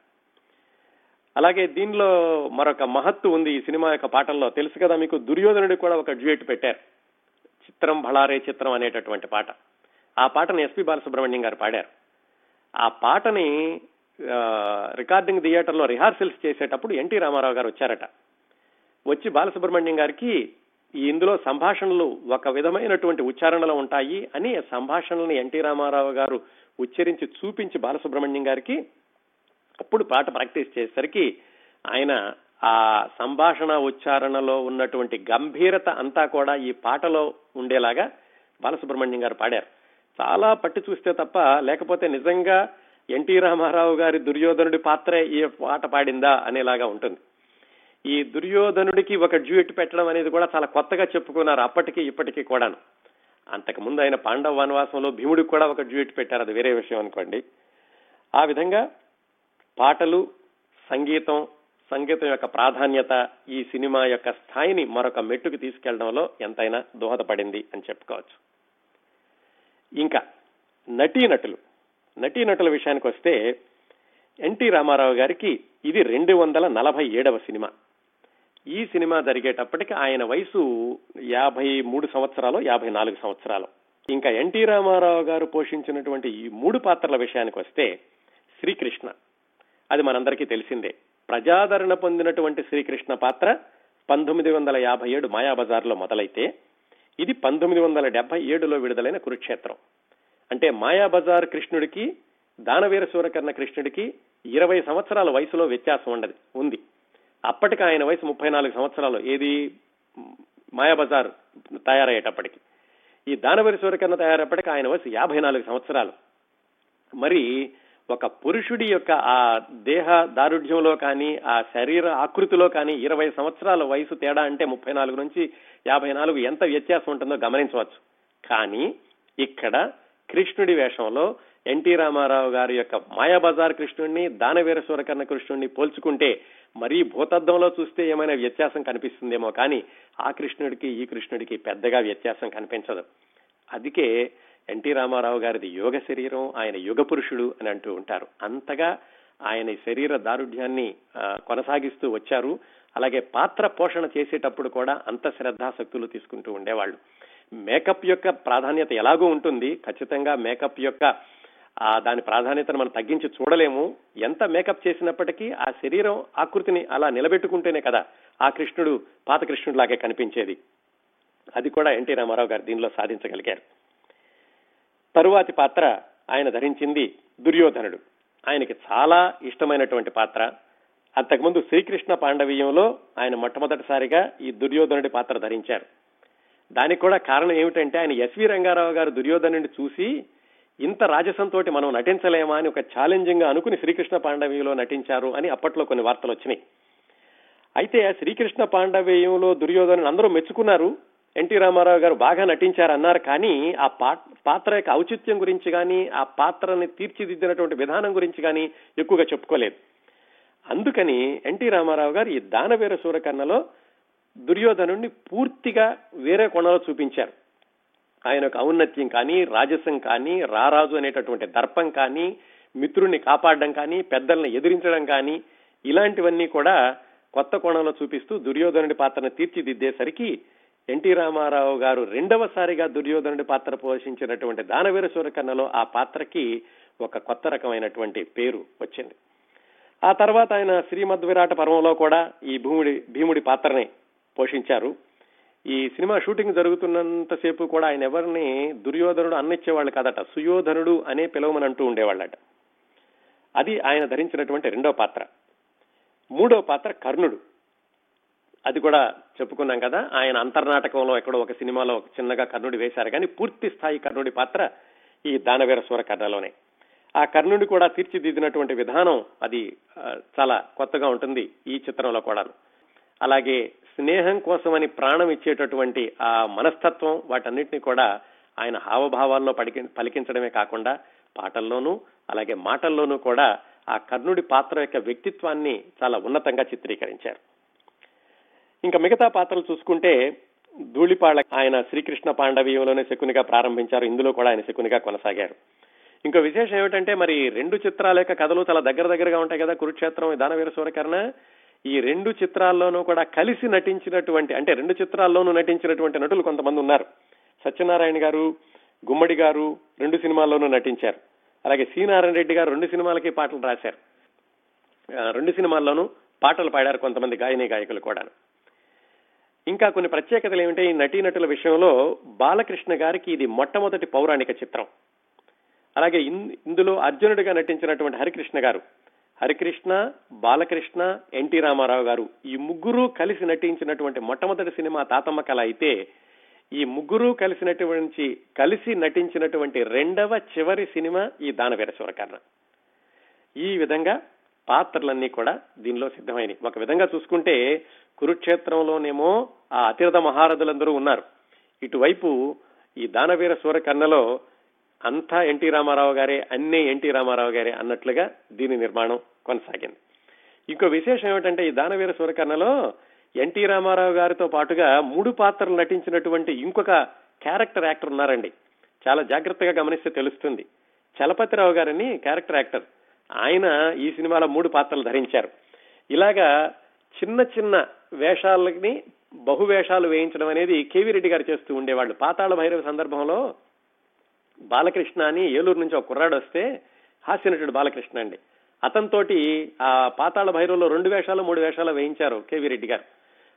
Speaker 1: అలాగే దీనిలో మరొక మహత్తు ఉంది ఈ సినిమా యొక్క పాటల్లో. తెలుసు కదా మీకు దుర్యోధనుడు కూడా ఒక డ్యూయట్ పెట్టారు. చిత్రం భళారే చిత్రం అనేటటువంటి పాట. ఆ పాటను ఎస్పి బాలసుబ్రహ్మణ్యం గారు పాడారు. ఆ పాటని రికార్డింగ్ థియేటర్లో రిహార్సల్స్ చేసేటప్పుడు ఎన్టీ రామారావు గారు వచ్చారట. వచ్చి బాలసుబ్రహ్మణ్యం గారికి ఇందులో సంభాషణలు ఒక విధమైనటువంటి ఉచ్చారణలో ఉంటాయి అని సంభాషణలను ఎన్టీ రామారావు గారు ఉచ్చరించి చూపించి బాలసుబ్రహ్మణ్యం గారికి అప్పుడు పాట ప్రాక్టీస్ చేసేసరికి ఆయన ఆ సంభాషణ ఉచ్చారణలో ఉన్నటువంటి గంభీరత అంతా కూడా ఈ పాటలో ఉండేలాగా బాలసుబ్రహ్మణ్యం గారు పాడారు. చాలా పట్టి చూస్తే తప్ప లేకపోతే నిజంగా ఎన్టీ రామారావు గారి దుర్యోధనుడి పాత్రే ఈ పాట పాడిందా అనేలాగా ఉంటుంది. ఈ దుర్యోధనుడికి ఒక డ్యూట్ పెట్టడం అనేది కూడా చాలా కొత్తగా చెప్పుకున్నారు అప్పటికి ఇప్పటికీ కూడాను. అంతకు ముందు ఆయన పాండవ వనవాసంలో భీముడికి కూడా ఒక డ్యూట్ పెట్టారు. అది వేరే విషయం అనుకోండి. ఆ విధంగా పాటలు సంగీతం సంగీతం యొక్క ప్రాధాన్యత ఈ సినిమా యొక్క స్థాయిని మరొక మెట్టుకు తీసుకెళ్ళడంలో ఎంతైనా దోహదపడింది అని చెప్పుకోవచ్చు. ఇంకా నటీనటులు. నటీనటుల విషయానికి వస్తే ఎన్టీ రామారావు గారికి ఇది రెండు వందల నలభై ఏడవ సినిమా. ఈ సినిమా జరిగేటప్పటికి ఆయన వయసు యాభై మూడు సంవత్సరాలు యాభై నాలుగు సంవత్సరాలు. ఇంకా ఎన్టీ రామారావు గారు పోషించినటువంటి ఈ మూడు పాత్రల విషయానికి వస్తే శ్రీకృష్ణ. అది మనందరికీ తెలిసిందే. ప్రజాదరణ పొందినటువంటి శ్రీకృష్ణ పాత్ర పంతొమ్మిది వందల యాభై ఏడు మాయాబజార్లో మొదలైతే ఇది పంతొమ్మిది వందల డెబ్బై ఏడులో విడుదలైన కురుక్షేత్రం. అంటే మాయాబజార్ కృష్ణుడికి దానవీర సూరకర్ణ కృష్ణుడికి ఇరవై సంవత్సరాల వయసులో వ్యత్యాసం ఉండదు ఉంది. అప్పటికి ఆయన వయసు ముప్పై నాలుగు సంవత్సరాలు ఏది? మాయాబజార్ తయారయ్యేటప్పటికి. ఈ దానవీర సూరకర్ణ తయారయ్యేటప్పటికి ఆయన వయసు యాభై నాలుగు సంవత్సరాలు. మరి ఒక పురుషుడి యొక్క ఆ దేహ దారుఢ్యంలో కానీ ఆ శరీర ఆకృతిలో కానీ ఇరవై సంవత్సరాల వయసు తేడా అంటే ముప్పై నాలుగు నుంచి యాభై నాలుగు ఎంత వ్యత్యాసం ఉంటుందో గమనించవచ్చు. కానీ ఇక్కడ కృష్ణుడి వేషంలో ఎన్టీ రామారావు గారి యొక్క మాయాబజార్ కృష్ణుడిని దానవీర సూరకర్ణ కృష్ణుడిని పోల్చుకుంటే మరీ భూతద్దంలో చూస్తే ఏమైనా వ్యత్యాసం కనిపిస్తుందేమో కానీ ఆ కృష్ణుడికి ఈ కృష్ణుడికి పెద్దగా వ్యత్యాసం కనిపించదు. అందుకే ఎన్టీ రామారావు గారిది యోగ శరీరం ఆయన యుగ పురుషుడు అని అంటూ ఉంటారు. అంతగా ఆయన శరీర దారుఢ్యాన్ని కొనసాగిస్తూ వచ్చారు. అలాగే పాత్ర పోషణ చేసేటప్పుడు కూడా అంత శ్రద్ధాశక్తులు తీసుకుంటూ ఉండేవాళ్ళు. మేకప్ యొక్క ప్రాధాన్యత ఎలాగూ ఉంటుంది? ఖచ్చితంగా మేకప్ యొక్క ఆ దాని ప్రాధాన్యతను మనం తగ్గించి చూడలేము. ఎంత మేకప్ చేసినప్పటికీ ఆ శరీరం ఆకృతిని అలా నిలబెట్టుకుంటేనే కదా ఆ కృష్ణుడు పాత కృష్ణుడు లాగే కనిపించేది. అది కూడా ఎన్టీ రామారావు గారు దీనిలో సాధించగలిగారు. తరువాతి పాత్ర ఆయన ధరించింది దుర్యోధనుడు. ఆయనకి చాలా ఇష్టమైనటువంటి పాత్ర. అంతకుముందు శ్రీకృష్ణ పాండవీయంలో ఆయన మొట్టమొదటిసారిగా ఈ దుర్యోధనుడి పాత్ర ధరించారు. దానికి కూడా కారణం ఏమిటంటే ఆయన ఎస్వి రంగారావు గారు దుర్యోధనుడిని చూసి ఇంత రాజసంతోటి మనం నటించలేమా అని ఒక ఛాలెంజింగ్గా అనుకుని శ్రీకృష్ణ పాండవీయంలో నటించారు అని అప్పట్లో కొన్ని వార్తలు వచ్చినాయి. అయితే శ్రీకృష్ణ పాండవీయంలో దుర్యోధను అందరూ మెచ్చుకున్నారు. ఎన్టీ రామారావు గారు బాగా నటించారు అన్నారు కానీ ఆ పాత్ర యొక్క ఔచిత్యం గురించి కానీ ఆ పాత్రని తీర్చిదిద్దినటువంటి విధానం గురించి కానీ ఎక్కువగా చెప్పుకోలేదు. అందుకని ఎన్టీ రామారావు గారు ఈ దానవీర సూరకన్నలో దుర్యోధను పూర్తిగా వేరే కొనలో చూపించారు. ఆయన ఒక ఔన్నత్యం కానీ రాజసం కానీ రారాజు అనేటటువంటి దర్పం కానీ మిత్రుణ్ణి కాపాడడం కానీ పెద్దల్ని ఎదిరించడం కానీ ఇలాంటివన్నీ కూడా కొత్త కోణంలో చూపిస్తూ దుర్యోధనుడి పాత్రను తీర్చిదిద్దేసరికి ఎన్టీ రామారావు గారు రెండవసారిగా దుర్యోధనుడి పాత్ర పోషించినటువంటి దానవీర సూరకన్నలో ఆ పాత్రకి ఒక కొత్త రకమైనటువంటి పేరు వచ్చింది. ఆ తర్వాత ఆయన శ్రీమద్ విరాట పర్వంలో కూడా ఈ భూముడి భీముడి పాత్రనే పోషించారు. ఈ సినిమా షూటింగ్ జరుగుతున్నంతసేపు కూడా ఆయన ఎవరిని దుర్యోధనుడు అన్నిచ్చేవాళ్ళు కాదట సుయోధనుడు అనే పిలవమని అంటూ ఉండేవాళ్ళట. అది ఆయన ధరించినటువంటి రెండో పాత్ర. మూడో పాత్ర కర్ణుడు. అది కూడా చెప్పుకున్నాం కదా ఆయన అంతర్నాటకంలో ఎక్కడో ఒక సినిమాలో చిన్నగా కర్ణుడి వేశారు కానీ పూర్తి స్థాయి కర్ణుడి పాత్ర ఈ దానవీర స్వర కర్ణలోనే ఆ కర్ణుడి కూడా తీర్చిదిద్దినటువంటి విధానం అది చాలా కొత్తగా ఉంటుంది ఈ చిత్రంలో కూడా అలాగే స్నేహం కోసమని ప్రాణం ఇచ్చేటటువంటి ఆ మనస్తత్వం వాటన్నిటిని కూడా ఆయన హావభావాల్లో పలికి పలికించడమే కాకుండా పాటల్లోనూ అలాగే మాటల్లోనూ కూడా ఆ కర్ణుడి పాత్ర యొక్క వ్యక్తిత్వాన్ని చాలా ఉన్నతంగా చిత్రీకరించారు. ఇంకా మిగతా పాత్రలు చూసుకుంటే ధూళిపాళ ఆయన శ్రీకృష్ణ పాండవీయంలోనే శకునిగా ప్రారంభించారు. ఇందులో కూడా ఆయన శకునిగా కొనసాగారు. ఇంకో విశేషం ఏమిటంటే మరి రెండు చిత్రాల యొక్క కథలు చాలా దగ్గర దగ్గరగా ఉంటాయి కదా. కురుక్షేత్రం దానవీర సూరకర్ణ ఈ రెండు చిత్రాల్లోనూ కూడా కలిసి నటించినటువంటి అంటే రెండు చిత్రాల్లోనూ నటించినటువంటి నటులు కొంతమంది ఉన్నారు. సత్యనారాయణ గారు గుమ్మడి గారు రెండు సినిమాల్లోనూ నటించారు. అలాగే సి నారాయణ రెడ్డి గారు రెండు సినిమాలకి పాటలు రాశారు. రెండు సినిమాల్లోనూ పాటలు పాడారు కొంతమంది గాయని గాయకులు కూడా ఇంకా కొన్ని ప్రత్యేకతలు ఏమిటంటే ఈ నటీనటుల విషయంలో బాలకృష్ణ గారికి ఇది మొట్టమొదటి పౌరాణిక చిత్రం. అలాగే ఇందులో అర్జునుడిగా నటించినటువంటి హరికృష్ణ గారు హరికృష్ణ బాలకృష్ణ ఎన్టీ రామారావు గారు ఈ ముగ్గురు కలిసి నటించినటువంటి మొట్టమొదటి సినిమా తాతమ్మ కళ అయితే ఈ ముగ్గురు కలిసినటువంటి కలిసి నటించినటువంటి రెండవ చివరి సినిమా ఈ దానవీర శివకర్ణ ఈ విధంగా పాత్రలన్నీ కూడా దీనిలో సిద్ధమైనవి ఒక విధంగా చూసుకుంటే కురుక్షేత్రంలోనేమో ఆ అతిరథ మహారథులందరూ ఉన్నారు. ఇటువైపు ఈ దానవీర సూరకర్ణలో అంతా ఎన్టీ రామారావు గారే అన్నీ ఎన్టీ రామారావు గారే అన్నట్లుగా దీని నిర్మాణం కొనసాగింది. ఇంకో విశేషం ఏమిటంటే ఈ దానవీర సూరకర్ణలో ఎన్టీ రామారావు గారితో పాటుగా మూడు పాత్రలు నటించినటువంటి ఇంకొక క్యారెక్టర్ యాక్టర్ ఉన్నారండి. చాలా జాగ్రత్తగా గమనిస్తే తెలుస్తుంది. చలపతిరావు గారని క్యారెక్టర్ యాక్టర్. ఆయన ఈ సినిమాలో మూడు పాత్రలు ధరించారు. ఇలాగా చిన్న చిన్న వేషాలని బహువేషాలు వేయించడం అనేది కేవీ రెడ్డి గారు చేస్తూ ఉండేవాళ్ళు. పాతాళ భైరవ సందర్భంలో బాలకృష్ణ అని ఏలూరు నుంచి ఒక కుర్రాడు వస్తే హాస్యనటుడు బాలకృష్ణ అండి. అతనితోటి ఆ పాతాళ భైరవులో రెండు వేషాలు మూడు వేషాలు వేయించారు కేవీ రెడ్డి గారు.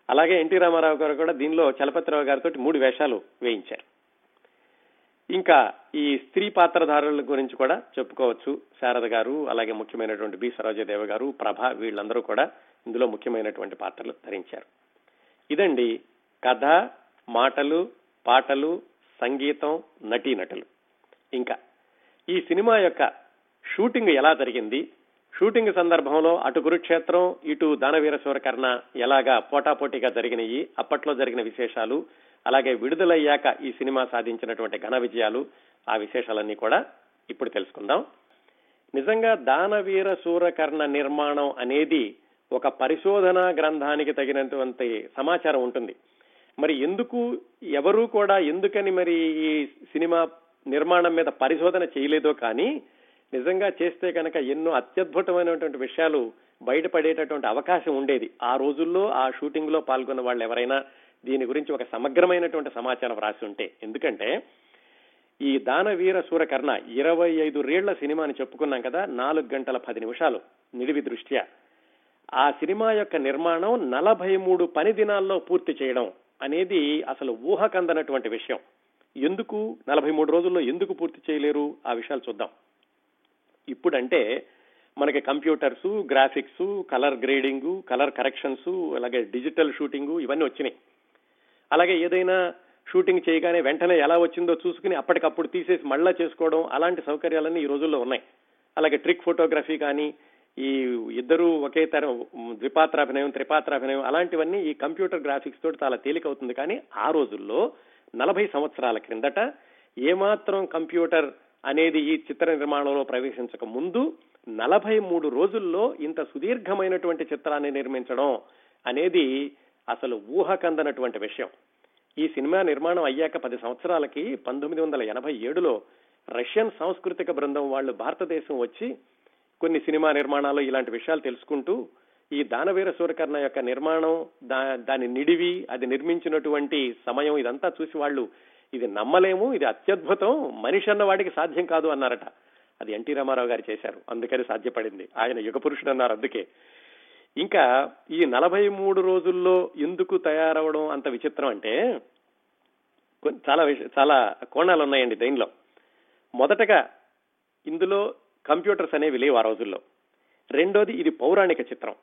Speaker 1: అలాగే ఎన్టీ రామారావు గారు కూడా దీనిలో చలపతిరావు గారితో మూడు వేషాలు వేయించారు. ఇంకా ఈ స్త్రీ పాత్రధారుల గురించి కూడా చెప్పుకోవచ్చు. శారద గారు అలాగే ముఖ్యమైనటువంటి బి. సరోజదేవ గారు ప్రభ వీళ్ళందరూ కూడా ఇందులో ముఖ్యమైనటువంటి పాత్రలు ధరించారు. ఇదండి కథ మాటలు పాటలు సంగీతం నటీనటులు. ఇంకా. ఈ సినిమా యొక్క షూటింగ్ ఎలా జరిగింది? షూటింగ్ సందర్భంలో అటు కురుక్షేత్రం ఇటు దానవీర సూరకర్ణ ఎలాగా పోటాపోటీగా జరిగినాయి అప్పట్లో జరిగిన విశేషాలు అలాగే విడుదలయ్యాక ఈ సినిమా సాధించినటువంటి ఘన విజయాలు ఆ విశేషాలన్నీ కూడా ఇప్పుడు తెలుసుకుందాం. నిజంగా దానవీర సూరకర్ణ నిర్మాణం అనేది ఒక పరిశోధనా గ్రంథానికి తగినటువంటి సమాచారం ఉంటుంది. మరి ఎందుకు ఎవరు కూడా ఎందుకని మరి ఈ సినిమా నిర్మాణం మీద పరిశోధన చేయలేదో కానీ నిజంగా చేస్తే కనుక ఎన్నో అత్యద్భుతమైనటువంటి విషయాలు బయటపడేటటువంటి అవకాశం ఉండేది. ఆ రోజుల్లో ఆ షూటింగ్లో పాల్గొన్న వాళ్ళు ఎవరైనా దీని గురించి ఒక సమగ్రమైనటువంటి సమాచారం రాసి ఉంటే. ఎందుకంటే ఈ దానవీర సూరకర్ణ ఇరవై ఐదు రేళ్ళ సినిమాని చెప్పుకున్నాం కదా నాలుగు గంటల పది నిమిషాలు నిడివి దృష్ట్యా. ఆ సినిమా యొక్క నిర్మాణం నలభై మూడు పని దినాల్లో పూర్తి చేయడం అనేది అసలు ఊహకందనటువంటి విషయం. ఎందుకు నలభై మూడు రోజుల్లో ఎందుకు పూర్తి చేయలేరు? ఆ విషయాలు చూద్దాం. ఇప్పుడంటే మనకి computers graphics colour grading colour corrections అలాగే డిజిటల్ షూటింగ్ ఇవన్నీ వచ్చినాయి. అలాగే ఏదైనా షూటింగ్ చేయగానే వెంటనే ఎలా వచ్చిందో చూసుకుని అప్పటికప్పుడు తీసేసి మళ్ళా చేసుకోవడం అలాంటి సౌకర్యాలన్నీ ఈ రోజుల్లో ఉన్నాయి. అలాగే ట్రిక్ ఫోటోగ్రఫీ కానీ ఈ ఇద్దరు ఒకే తరం ద్విపాత్రాభినయం త్రిపాత్రాభినయం అలాంటివన్నీ ఈ కంప్యూటర్ గ్రాఫిక్స్ తోటి చాలా తేలికవుతుంది కానీ ఆ రోజుల్లో నలభై సంవత్సరాల క్రిందట ఏమాత్రం కంప్యూటర్ అనేది ఈ చిత్ర నిర్మాణంలో ప్రవేశించక ముందు నలభై మూడు రోజుల్లో ఇంత సుదీర్ఘమైనటువంటి చిత్రాన్ని నిర్మించడం అనేది అసలు ఊహకందనటువంటి విషయం. ఈ సినిమా నిర్మాణం అయ్యాక పది సంవత్సరాలకి పంతొమ్మిది వందల ఎనభై ఏడులో రష్యన్ సాంస్కృతిక బృందం వాళ్ళు భారతదేశం వచ్చి కొన్ని సినిమా నిర్మాణాలు ఇలాంటి విషయాలు తెలుసుకుంటూ ఈ దానవీర సూరకర్ణ యొక్క నిర్మాణం దా దాని నిడివి అది నిర్మించినటువంటి సమయం ఇదంతా చూసి వాళ్ళు ఇది నమ్మలేము ఇది అత్యద్భుతం మనిషి అన్న వాడికి సాధ్యం కాదు అన్నారట. అది ఎన్టీ రామారావు గారు చేశారు. అందుకని సాధ్యపడింది. ఆయన యుగ పురుషుడు అన్నారు అందుకే. ఇంకా ఈ నలభై మూడు రోజుల్లో ఎందుకు తయారవడం అంత విచిత్రం అంటే చాలా చాలా కోణాలు ఉన్నాయండి దీనిలో. మొదటగా ఇందులో కంప్యూటర్స్ అనేవి లేవు ఆ రోజుల్లో. రెండోది ఇది పౌరాణిక చిత్రం.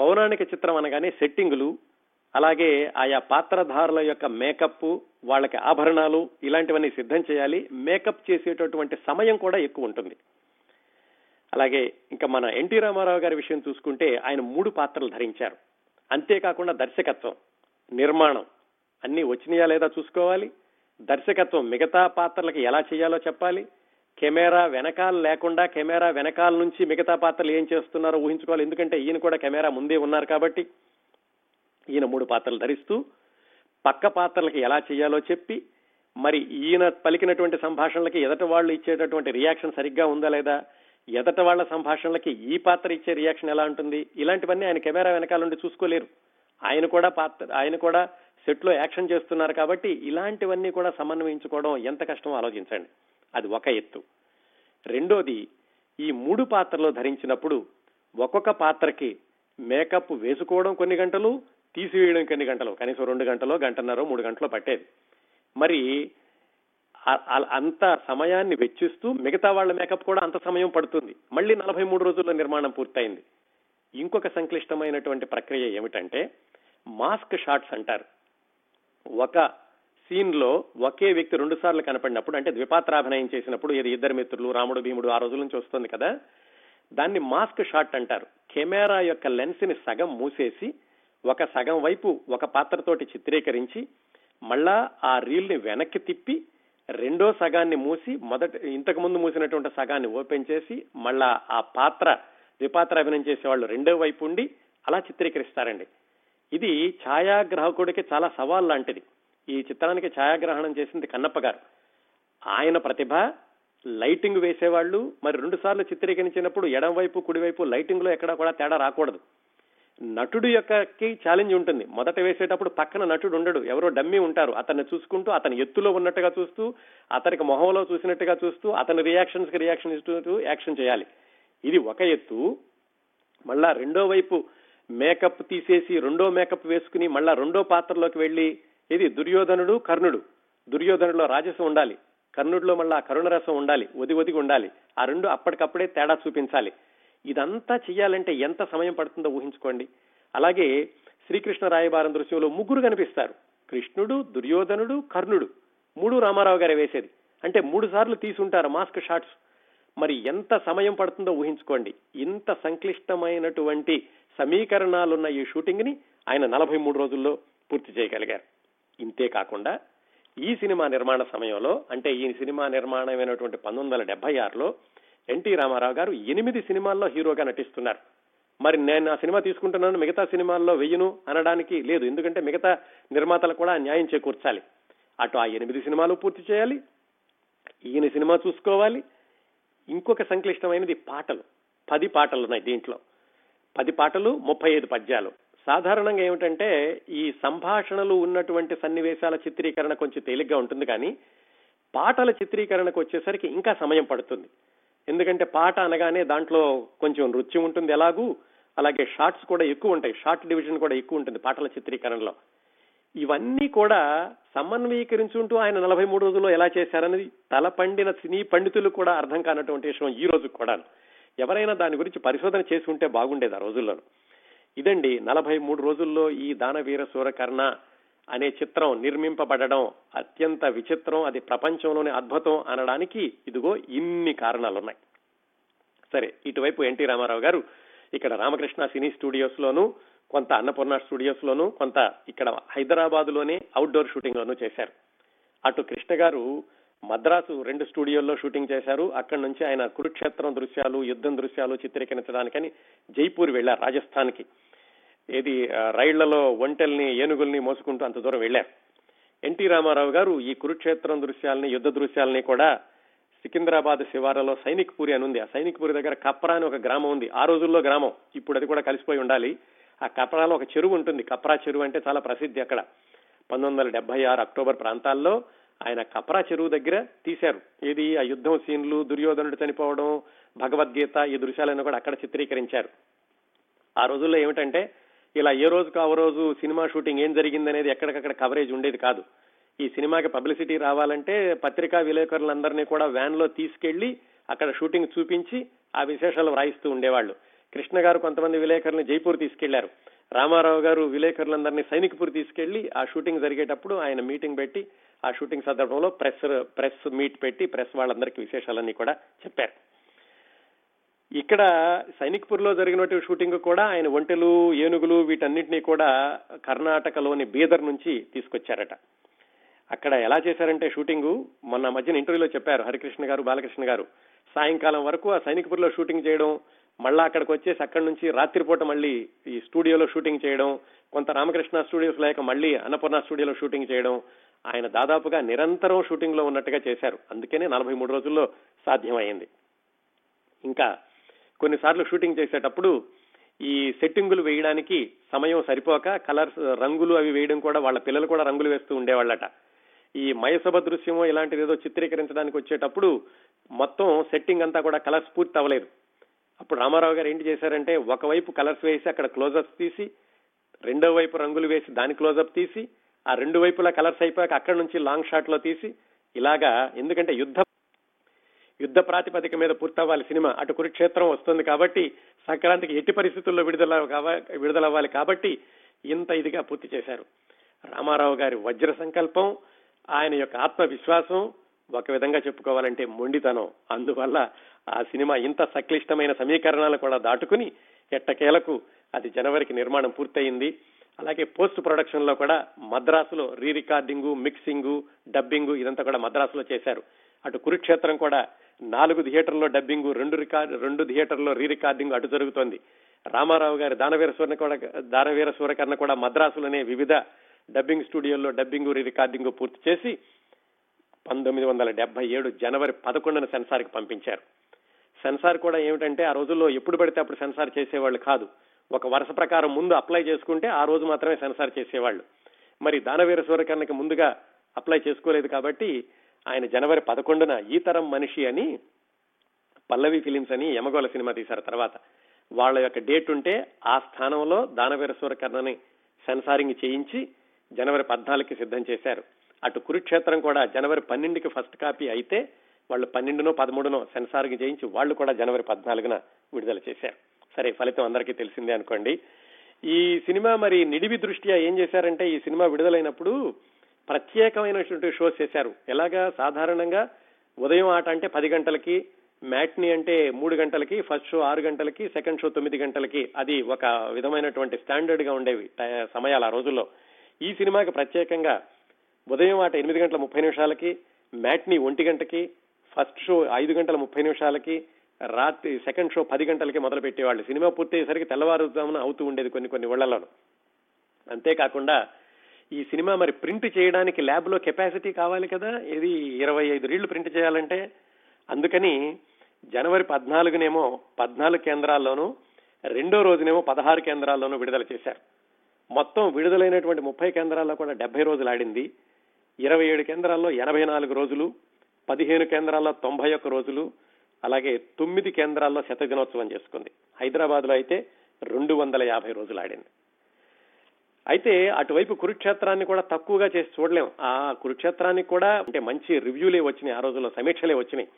Speaker 1: పౌరాణిక చిత్రం అనగానే సెట్టింగులు అలాగే ఆయా పాత్రధారుల యొక్క మేకప్ వాళ్ళకి ఆభరణాలు ఇలాంటివన్నీ సిద్ధం చేయాలి. మేకప్ చేసేటటువంటి సమయం కూడా ఎక్కువ ఉంటుంది. అలాగే ఇంకా మన ఎన్టీ రామారావు గారి విషయం చూసుకుంటే ఆయన మూడు పాత్రలు ధరించారు. అంతేకాకుండా దర్శకత్వం నిర్మాణం అన్ని వచ్చినాయా లేదా చూసుకోవాలి. దర్శకత్వం మిగతా పాత్రలకి ఎలా చేయాలో చెప్పాలి. కెమెరా వెనకాల లేకుండా కెమెరా వెనకాల నుంచి మిగతా పాత్రలు ఏం చేస్తున్నారో ఊహించుకోవాలి. ఎందుకంటే ఈయన కూడా కెమెరా ముందే ఉన్నారు కాబట్టి ఈయన మూడు పాత్రలు ధరిస్తూ పక్క పాత్రలకి ఎలా చేయాలో చెప్పి మరి ఈయన పలికినటువంటి సంభాషణలకి ఎదట వాళ్ళు ఇచ్చేటటువంటి రియాక్షన్ సరిగ్గా ఉందా లేదా ఎదట వాళ్ళ సంభాషణలకి ఈ పాత్ర ఇచ్చే రియాక్షన్ ఎలా ఉంటుంది ఇలాంటివన్నీ ఆయన కెమెరా వెనకాల నుండి చూసుకోలేరు. ఆయన కూడా పాత్ర ఆయన కూడా సెట్లో యాక్షన్ చేస్తున్నారు కాబట్టి ఇలాంటివన్నీ కూడా సమన్వయించుకోవడం ఎంత కష్టమో ఆలోచించండి. అది ఒక ఎత్తు. రెండోది ఈ మూడు పాత్రలు ధరించినప్పుడు ఒక్కొక్క పాత్రకి మేకప్ వేసుకోవడం కొన్ని గంటలు తీసివేయడం కొన్ని గంటలు. కనీసం రెండు గంటలో గంటన్నర మూడు గంటలు పట్టేది. మరి అంత సమయాన్ని వెచ్చిస్తూ మిగతా వాళ్ళ మేకప్ కూడా అంత సమయం పడుతుంది. మళ్ళీ నలభై మూడు రోజుల్లో నిర్మాణం పూర్తయింది. ఇంకొక సంక్లిష్టమైనటువంటి ప్రక్రియ ఏమిటంటే మాస్క్ షాట్స్ అంటారు. ఒక సీన్లో ఒకే వ్యక్తి రెండు సార్లు కనపడినప్పుడు అంటే ద్విపాత్రాభినయం చేసినప్పుడు ఇది ఇద్దరు మిత్రులు రాముడు భీముడు ఆ రోజుల నుంచి వస్తుంది కదా దాన్ని మాస్క్ షాట్ అంటారు. కెమెరా యొక్క లెన్స్ని సగం మూసేసి ఒక సగం వైపు ఒక పాత్రతోటి చిత్రీకరించి మళ్ళా ఆ రీల్ని వెనక్కి తిప్పి రెండో సగాన్ని మూసి మొదట ఇంతకు ముందు మూసినటువంటి సగాన్ని ఓపెన్ చేసి మళ్ళా ఆ పాత్ర ద్విపాత్ర అభినయం చేసేవాళ్ళు రెండో వైపు ఉండి అలా చిత్రీకరిస్తారండి. ఇది ఛాయాగ్రాహకుడికి చాలా సవాల్ లాంటిది. ఈ చిత్రానికి ఛాయాగ్రహణం చేసింది కన్నప్ప గారు. ఆయన ప్రతిభ లైటింగ్ వేసేవాళ్ళు మరి రెండు సార్లు చిత్రీకరించినప్పుడు ఎడం వైపు కుడివైపు లైటింగ్లో ఎక్కడా కూడా తేడా రాకూడదు. నటుడు యొక్కకి ఛాలెంజ్ ఉంటుంది. మొదట వేసేటప్పుడు పక్కన నటుడు ఉండడు. ఎవరో డమ్మీ ఉంటారు. అతన్ని చూసుకుంటూ అతని ఎత్తులో ఉన్నట్టుగా చూస్తూ అతనికి మొహంలో చూసినట్టుగా చూస్తూ అతని రియాక్షన్స్కి రియాక్షన్ ఇస్తూ యాక్షన్ చేయాలి. ఇది ఒక ఎత్తు. మళ్ళా రెండో వైపు మేకప్ తీసేసి రెండో మేకప్ వేసుకుని మళ్ళా రెండో పాత్రలోకి వెళ్ళి ఇది దుర్యోధనుడు కర్ణుడు. దుర్యోధనుడిలో రాజసం ఉండాలి. కర్ణుడిలో మళ్ళా కరుణరసం ఉండాలి. ఒది ఒదిగి ఉండాలి. ఆ రెండు అప్పటికప్పుడే తేడా చూపించాలి. ఇదంతా చేయాలంటే ఎంత సమయం పడుతుందో ఊహించుకోండి. అలాగే శ్రీకృష్ణ రాయబారం దృశ్యంలో ముగ్గురు కనిపిస్తారు. కృష్ణుడు దుర్యోధనుడు కర్ణుడు. మూడు రామారావు గారే వేసేది. అంటే మూడు సార్లు తీసుంటారు మాస్క్ షాట్స్. మరి ఎంత సమయం పడుతుందో ఊహించుకోండి. ఇంత సంక్లిష్టమైనటువంటి సమీకరణాలున్న ఈ షూటింగ్ని ఆయన నలభై మూడు రోజుల్లో పూర్తి చేయగలిగారు. ఇంతే కాకుండా ఈ సినిమా నిర్మాణ సమయంలో అంటే ఈ సినిమా నిర్మాణమైనటువంటి పంతొమ్మిది వందల డెబ్బై ఆరులో ఎన్టీ రామారావు గారు ఎనిమిది సినిమాల్లో హీరోగా నటిస్తున్నారు. మరి నేను ఆ సినిమా తీసుకుంటున్నాను మిగతా సినిమాల్లో వెయ్యను అనడానికి లేదు. ఎందుకంటే మిగతా నిర్మాతలు కూడా న్యాయం చేకూర్చాలి. అటు ఆ ఎనిమిది సినిమాలు పూర్తి చేయాలి ఈయన సినిమా చూసుకోవాలి. ఇంకొక సంక్లిష్టమైనది పాటలు. పది పాటలు ఉన్నాయి దీంట్లో. పది పాటలు ముప్పై ఐదు పద్యాలు. సాధారణంగా ఏమిటంటే ఈ సంభాషణలు ఉన్నటువంటి సన్నివేశాల చిత్రీకరణ కొంచెం తేలిగ్గా ఉంటుంది కానీ పాటల చిత్రీకరణకు వచ్చేసరికి ఇంకా సమయం పడుతుంది. ఎందుకంటే పాట అనగానే దాంట్లో కొంచెం నృత్యం ఉంటుంది ఎలాగూ అలాగే షార్ట్స్ కూడా ఎక్కువ ఉంటాయి షార్ట్ డివిజన్ కూడా ఎక్కువ ఉంటుంది పాటల చిత్రీకరణలో. ఇవన్నీ కూడా సమన్వయీకరించుంటూ ఆయన నలభై మూడు రోజుల్లో ఎలా చేశారనేది తల పండిన సినీ పండితులు కూడా అర్థం కానటువంటి విషయం ఈ రోజు కూడా ఎవరైనా దాని గురించి పరిశోధన చేసి ఉంటే బాగుండేది ఆ రోజుల్లో ఇదండి నలభై మూడు రోజుల్లో ఈ దానవీర సూరకర్ణ అనే చిత్రం నిర్మింపబడడం అత్యంత విచిత్రం అది ప్రపంచంలోనే అద్భుతం అనడానికి ఇదిగో ఇన్ని కారణాలున్నాయి. సరే ఇటువైపు ఎన్టీ రామారావు గారు ఇక్కడ రామకృష్ణ సినీ స్టూడియోస్ లోను కొంత అన్నపూర్ణ స్టూడియోస్ లోను కొంత ఇక్కడ హైదరాబాద్లోనే అవుట్డోర్ షూటింగ్ లోను చేశారు. అటు కృష్ణ గారు మద్రాసు రెండు స్టూడియోల్లో షూటింగ్ చేశారు. అక్కడి నుంచి ఆయన కురుక్షేత్రం దృశ్యాలు యుద్ధం దృశ్యాలు చిత్రీకరించడానికని జైపూర్ వెళ్ళారు రాజస్థాన్కి ఏది రైళ్ళలో ఒంటెల్ని ఏనుగుల్ని మోసుకుంటూ అంత దూరం వెళ్ళారు. ఎన్టీ రామారావు గారు ఈ కురుక్షేత్రం దృశ్యాలని యుద్ధ దృశ్యాలని కూడా సికింద్రాబాద్ శివారలో సైనిక్పూరి అని ఉంది. ఆ సైనిక్పూరి దగ్గర కప్రా అని ఒక గ్రామం ఉంది. ఆ రోజుల్లో గ్రామం. ఇప్పుడు అది కూడా కలిసిపోయి ఉండాలి. ఆ కప్రాలో ఒక చెరువు ఉంటుంది. కప్రా చెరువు అంటే చాలా ప్రసిద్ధి అక్కడ. పంతొమ్మిది వందల డెబ్బై ఆరు అక్టోబర్ ప్రాంతాల్లో ఆయన కప్రా చెరువు దగ్గర తీశారు. ఏది? ఆ యుద్ధం సీన్లు దుర్యోధనుడు చనిపోవడం భగవద్గీత ఈ దృశ్యాలను కూడా అక్కడ చిత్రీకరించారు. ఆ రోజుల్లో ఏమిటంటే ఇలా ఏ రోజుకు ఆ రోజు సినిమా షూటింగ్ ఏం జరిగిందనేది ఎక్కడికక్కడ కవరేజ్ ఉండేది కాదు. ఈ సినిమాకి పబ్లిసిటీ రావాలంటే పత్రికా విలేకరులందరినీ కూడా వ్యాన్లో తీసుకెళ్ళి అక్కడ షూటింగ్ చూపించి ఆ విశేషాలు వ్రాయిస్తూ ఉండేవాళ్ళు. కృష్ణ గారు కొంతమంది విలేకరులను జైపూర్ తీసుకెళ్ళారు. రామారావు గారు విలేకరులందరినీ సైనిక్పూర్ తీసుకెళ్ళి ఆ షూటింగ్ జరిగేటప్పుడు ఆయన మీటింగ్ పెట్టి ఆ షూటింగ్ సందర్భంలో ప్రెస్ ప్రెస్ మీట్ పెట్టి ప్రెస్ వాళ్ళందరికీ విశేషాలన్నీ కూడా చెప్పారు. ఇక్కడ సైనిక్పూర్లో జరిగినటువంటి షూటింగ్ కూడా ఆయన ఒంటెలు ఏనుగులు వీటన్నిటినీ కూడా కర్ణాటకలోని బీదర్ నుంచి తీసుకొచ్చారట. అక్కడ ఎలా చేశారంటే షూటింగ్ మొన్న మధ్యన ఇంటర్వ్యూలో చెప్పారు హరికృష్ణ గారు బాలకృష్ణ గారు. సాయంకాలం వరకు ఆ సైనిక్పూర్లో షూటింగ్ చేయడం మళ్ళా అక్కడికి వచ్చేసి అక్కడి నుంచి రాత్రిపూట మళ్ళీ ఈ స్టూడియోలో షూటింగ్ చేయడం కొంత రామకృష్ణ స్టూడియోస్ లేక మళ్ళీ అన్నపూర్ణ స్టూడియోలో షూటింగ్ చేయడం ఆయన దాదాపుగా నిరంతరం షూటింగ్లో ఉన్నట్టుగా చేశారు. అందుకనే నలభై మూడు రోజుల్లో సాధ్యమైంది. ఇంకా కొన్నిసార్లు షూటింగ్ చేసేటప్పుడు ఈ సెట్టింగులు వేయడానికి సమయం సరిపోక కలర్స్ రంగులు అవి వేయడం కూడా వాళ్ళ పిల్లలు కూడా రంగులు వేస్తూ ఉండేవాళ్ళట. ఈ మయసభ దృశ్యమో ఇలాంటిది ఏదో చిత్రీకరించడానికి వచ్చేటప్పుడు మొత్తం సెట్టింగ్ అంతా కూడా కలర్స్ పూర్తి అవ్వలేదు. అప్పుడు రామారావు గారు ఏంటి చేశారంటే ఒకవైపు కలర్స్ వేసి అక్కడ క్లోజప్స్ తీసి రెండో వైపు రంగులు వేసి దాని క్లోజప్ తీసి ఆ రెండు వైపులా కలర్స్ అయిపోయాక అక్కడ నుంచి లాంగ్ షాట్లో తీసి ఇలాగా ఎందుకంటే యుద్ధ యుద్ధ ప్రాతిపదిక మీద పూర్తవ్వాలి సినిమా. అటు కురుక్షేత్రం వస్తుంది కాబట్టి సంక్రాంతికి ఎట్టి పరిస్థితుల్లో విడుదల విడుదలవ్వాలి కాబట్టి ఇంత ఇదిగా పూర్తి చేశారు. రామారావు గారి వజ్ర సంకల్పం ఆయన యొక్క ఆత్మవిశ్వాసం ఒక విధంగా చెప్పుకోవాలంటే మొండితనం. అందువల్ల ఆ సినిమా ఇంత సంక్లిష్టమైన సమీకరణాలు కూడా దాటుకుని ఎట్టకేలకు అది జనవరికి నిర్మాణం పూర్తయింది. అలాగే పోస్ట్ ప్రొడక్షన్లో కూడా మద్రాసులో రీ రికార్డింగ్ మిక్సింగ్ డబ్బింగ్ ఇదంతా కూడా మద్రాసులో చేశారు. అటు కురుక్షేత్రం కూడా నాలుగు థియేటర్లో డబ్బింగ్ రెండు రికార్డ్ రెండు థియేటర్లో రీ రికార్డింగ్ అటు జరుగుతోంది. రామారావు గారి దానవీర సూర్య కూడా దానవీర సూర్యకర్ణ కూడా మద్రాసులోనే వివిధ డబ్బింగ్ స్టూడియోల్లో డబ్బింగ్ రీ రికార్డింగ్ పూర్తి చేసి పంతొమ్మిది వందల డెబ్బై ఏడు జనవరి పదకొండున సెన్సార్కి పంపించారు. సెన్సార్ కూడా ఏమిటంటే ఆ రోజుల్లో ఎప్పుడు పడితే అప్పుడు సెన్సార్ చేసేవాళ్ళు కాదు. ఒక వరుస ప్రకారం ముందు అప్లై చేసుకుంటే ఆ రోజు మాత్రమే సెన్సార్ చేసేవాళ్ళు. మరి దానవీర సూర్యకర్ణకి ముందుగా అప్లై చేసుకోలేదు కాబట్టి ఆయన జనవరి పదకొండున ఈ తరం మనిషి అని పల్లవి ఫిలిమ్స్ అని యమగోళ సినిమా తీశారు తర్వాత. వాళ్ళ యొక్క డేట్ ఉంటే ఆ స్థానంలో దానవీర సూరకర్ణని సెన్సారింగ్ చేయించి జనవరి పద్నాలుగుకి సిద్ధం చేశారు. అటు కురుక్షేత్రం కూడా జనవరి పన్నెండుకి ఫస్ట్ కాపీ అయితే వాళ్ళు పన్నెండునో పదమూడునో సెన్సారింగ్ చేయించి వాళ్ళు కూడా జనవరి పద్నాలుగున విడుదల చేశారు. సరే ఫలితం అందరికీ తెలిసిందే అనుకోండి. ఈ సినిమా మరి నిడివి దృష్ట్యా ఏం చేశారంటే ఈ సినిమా విడుదలైనప్పుడు ప్రత్యేకమైనటువంటి షోస్ చేశారు. ఎలాగా? సాధారణంగా ఉదయం ఆట అంటే పది గంటలకి మ్యాట్ని అంటే మూడు గంటలకి ఫస్ట్ షో ఆరు గంటలకి సెకండ్ షో తొమ్మిది గంటలకి. అది ఒక విధమైనటువంటి స్టాండర్డ్గా ఉండేవి సమయాలు ఆ రోజుల్లో. ఈ సినిమాకి ప్రత్యేకంగా ఉదయం ఆట ఎనిమిది గంటల ముప్పై నిమిషాలకి మ్యాట్ని ఒంటి గంటకి ఫస్ట్ షో ఐదు గంటల ముప్పై నిమిషాలకి రాత్రి సెకండ్ షో పది గంటలకి మొదలు పెట్టేవాళ్ళు సినిమా పూర్తయ్యేసరికి తెల్లవారుజామున అవుతూ ఉండేది కొన్ని కొన్ని ఊళ్ళలోను అంతేకాకుండా ఈ సినిమా మరి ప్రింట్ చేయడానికి ల్యాబ్లో కెపాసిటీ కావాలి కదా? ఇది ఇరవై ఐదు రీళ్ళు ప్రింట్ చేయాలంటే? అందుకని జనవరి పద్నాలుగునేమో పద్నాలుగు కేంద్రాల్లోనూ రెండో రోజునేమో పదహారు కేంద్రాల్లోనూ విడుదల చేశారు. మొత్తం విడుదలైనటువంటి ముప్పై కేంద్రాల్లో కూడా డెబ్బై రోజులు ఆడింది. ఇరవై ఏడు కేంద్రాల్లో ఎనభై నాలుగు రోజులు పదిహేను కేంద్రాల్లో తొంభై ఒక్క రోజులు అలాగే తొమ్మిది కేంద్రాల్లో శత దినోత్సవం చేసుకుంది. హైదరాబాద్లో అయితే రెండు వందల యాభై రోజులు ఆడింది. అయితే అటువైపు కురుక్షేత్రాన్ని కూడా తక్కువగా చేసి చూడలేం. ఆ కురుక్షేత్రానికి కూడా అంటే మంచి రివ్యూలే వచ్చినాయి. ఆ రోజుల్లో సమీక్షలే వచ్చినాయి.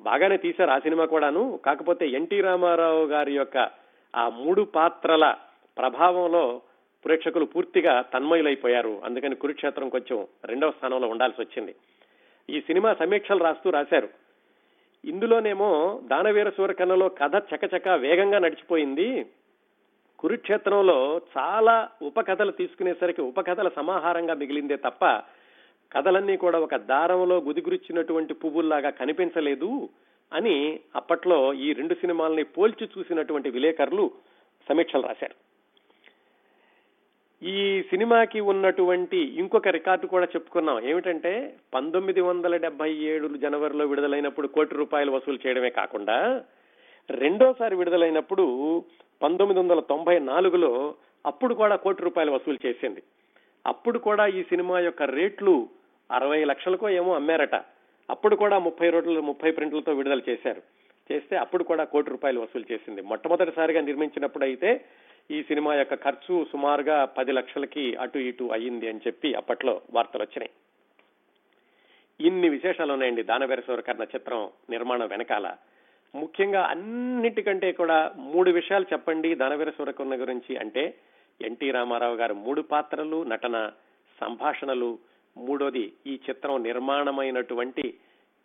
Speaker 1: బాగానే తీశారు ఆ సినిమా కూడాను. కాకపోతే ఎన్టీ రామారావు గారి యొక్క ఆ మూడు పాత్రల ప్రభావంలో ప్రేక్షకులు పూర్తిగా తన్మయులైపోయారు. అందుకని కురుక్షేత్రం కొంచెం రెండవ స్థానంలో ఉండాల్సి వచ్చింది. ఈ సినిమా సమీక్షలు రాస్తూ రాశారు. ఇందులోనేమో దానవీర సూరకన్నలో కథ చకచక వేగంగా నడిచిపోయింది. కురుక్షేత్రంలో చాలా ఉపకథలు తీసుకునేసరికి ఉపకథల సమాహారంగా మిగిలిందే తప్ప కథలన్నీ కూడా ఒక దారంలో గుదిగురిచ్చినటువంటి పువ్వుల్లాగా కనిపించలేదు అని అప్పట్లో ఈ రెండు సినిమాల్ని పోల్చి చూసినటువంటి విలేకరులు సమీక్షలు రాశారు. ఈ సినిమాకి ఉన్నటువంటి ఇంకొక రికార్డు కూడా చెప్పుకున్నాం. ఏమిటంటే పంతొమ్మిది వందల డెబ్బై ఏడు జనవరిలో విడుదలైనప్పుడు కోటి రూపాయలు వసూలు చేయడమే కాకుండా రెండోసారి విడుదలైనప్పుడు పంతొమ్మిది వందల తొంభై నాలుగులో అప్పుడు కూడా కోటి రూపాయలు వసూలు చేసింది. అప్పుడు కూడా ఈ సినిమా యొక్క రేట్లు అరవై లక్షలకో ఏమో అమ్మారట. అప్పుడు కూడా ముప్పై రోడ్లు ముప్పై ప్రింట్లతో విడుదల చేశారు. చేస్తే అప్పుడు కూడా కోటి రూపాయలు వసూలు చేసింది. మొట్టమొదటిసారిగా నిర్మించినప్పుడు అయితే ఈ సినిమా యొక్క ఖర్చు సుమారుగా పది లక్షలకి అటు ఇటు అయ్యింది అని చెప్పి అప్పట్లో వార్తలు వచ్చినాయి. ఇన్ని విశేషాలు ఉన్నాయండి. దానవీర కర్ణ చిత్రం నిర్మాణం వెనకాల. ముఖ్యంగా అన్నిటికంటే కూడా మూడు విషయాలు చెప్పండి దానవీర సూరకర్ణ గురించి అంటే ఎన్టీ రామారావు గారు మూడు పాత్రలు నటన సంభాషణలు. మూడోది ఈ చిత్రం నిర్మాణమైనటువంటి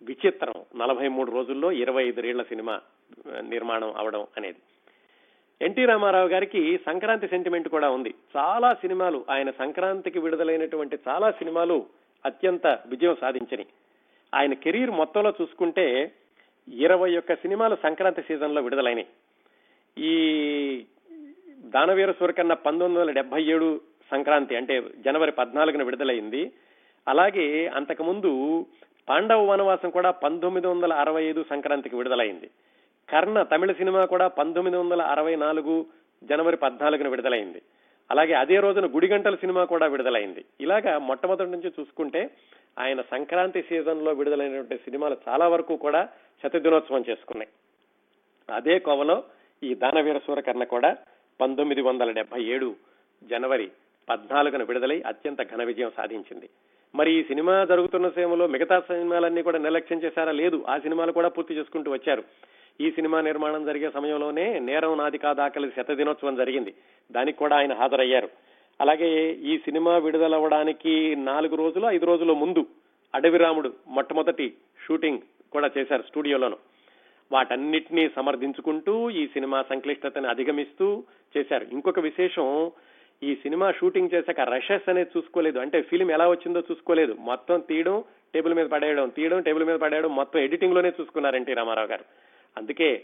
Speaker 1: విచిత్రం. నలభై మూడు రోజుల్లో ఇరవై ఐదు రేళ్ళ సినిమా నిర్మాణం అవడం అనేది. ఎన్టీ రామారావు గారికి సంక్రాంతి సెంటిమెంట్ కూడా ఉంది. చాలా సినిమాలు ఆయన సంక్రాంతికి విడుదలైనటువంటి చాలా సినిమాలు అత్యంత విజయం సాధించని ఆయన కెరీర్ మొత్తంలో చూసుకుంటే ఇరవై ఒక్క సినిమాలు సంక్రాంతి సీజన్లో విడుదలైనవి ఈ దానవీర సూరకన్న పంతొమ్మిది వందల డెబ్బై ఏడు సంక్రాంతి అంటే జనవరి పద్నాలుగున విడుదలైంది. అలాగే అంతకుముందు పాండవ వనవాసం కూడా పంతొమ్మిది వందల అరవై ఐదు సంక్రాంతికి విడుదలైంది. కర్ణ తమిళ సినిమా కూడా పంతొమ్మిది వందల అరవై నాలుగు జనవరి పద్నాలుగున విడుదలైంది. అలాగే అదే రోజున గుడిగంటల సినిమా కూడా విడుదలైంది. ఇలాగా మొట్టమొదటి నుంచి చూసుకుంటే ఆయన సంక్రాంతి సీజన్లో విడుదలైనటువంటి సినిమాలు చాలా వరకు కూడా శతదినోత్సవం చేసుకున్నాయి. అదే కోవలో ఈ దానవీర సూరకర్ణ కూడా పంతొమ్మిది వందల డెబ్బై ఏడు జనవరి పద్నాలుగున విడుదలై అత్యంత ఘన విజయం సాధించింది. మరి ఈ సినిమా జరుగుతున్న సమయంలో మిగతా సినిమాలన్నీ కూడా నిర్లక్ష్యం చేశారా? లేదు. ఆ సినిమాలు కూడా పూర్తి చేసుకుంటూ వచ్చారు. ఈ సినిమా నిర్మాణం జరిగే సమయంలోనే నేరం నాది కాదాకలి శత దినోత్సవం జరిగింది. దానికి కూడా ఆయన హాజరయ్యారు. అలాగే ఈ సినిమా విడుదలవ్వడానికి నాలుగు రోజులు ఐదు రోజుల ముందు అడవిరాముడు మొట్టమొదటి షూటింగ్ కూడా చేశారు స్టూడియోలోను. వాటన్నిటినీ సమర్థించుకుంటూ ఈ సినిమా సంక్లిష్టతని అధిగమిస్తూ చేశారు. ఇంకొక విశేషం ఈ సినిమా షూటింగ్ చేశాక రషెస్ అనేది చూసుకోలేదు. అంటే ఫిలిం ఎలా వచ్చిందో చూసుకోలేదు. మొత్తం తీయడం టేబుల్ మీద పడేయడం తీయడం టేబుల్ మీద పడేయడం మొత్తం ఎడిటింగ్లోనే చూసుకున్నారు ఎన్టీ రామారావు గారు. అందుకే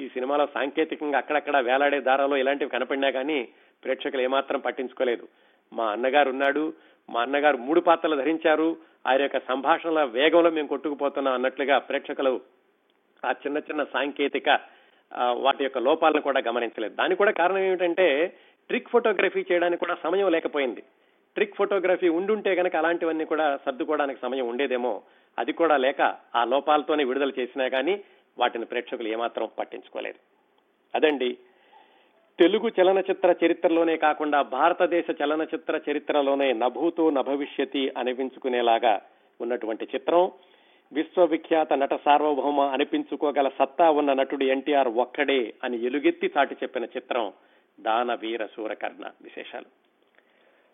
Speaker 1: ఈ సినిమాలో సాంకేతికంగా అక్కడక్కడ వేలాడే దారాలు ఇలాంటివి కనపడినా కానీ ప్రేక్షకులు ఏమాత్రం పట్టించుకోలేదు. మా అన్నగారు ఉన్నాడు మా అన్నగారు మూడు పాత్రలు ధరించారు ఆయన యొక్క సంభాషణల వేగంలో మేము కొట్టుకుపోతున్నాం అన్నట్లుగా ప్రేక్షకులు ఆ చిన్న చిన్న సాంకేతిక వాటి యొక్క లోపాలను కూడా గమనించలేదు. దానికి కూడా కారణం ఏమిటంటే ట్రిక్ ఫోటోగ్రఫీ చేయడానికి కూడా సమయం లేకపోయింది. ట్రిక్ ఫోటోగ్రఫీ ఉండుంటే కనుక అలాంటివన్నీ కూడా సర్దుకోవడానికి సమయం ఉండేదేమో. అది కూడా లేక ఆ లోపాలతోనే విడుదల చేసినా కానీ వాటిని ప్రేక్షకులు ఏమాత్రం పట్టించుకోలేదు. అదండి తెలుగు చలనచిత్ర చరిత్రలోనే కాకుండా భారతదేశ చలనచిత్ర చరిత్రలోనే నభూతో నభవిష్యతి అనిపించుకునేలాగా ఉన్నటువంటి చిత్రం. విశ్వవిఖ్యాత నట సార్వభౌమ అనిపించుకోగల సత్తా ఉన్న నటుడు ఎన్టీఆర్ ఒక్కడే అని ఎలుగెత్తి చాటి చెప్పిన చిత్రం దాన వీర సూరకర్ణ విశేషాలు.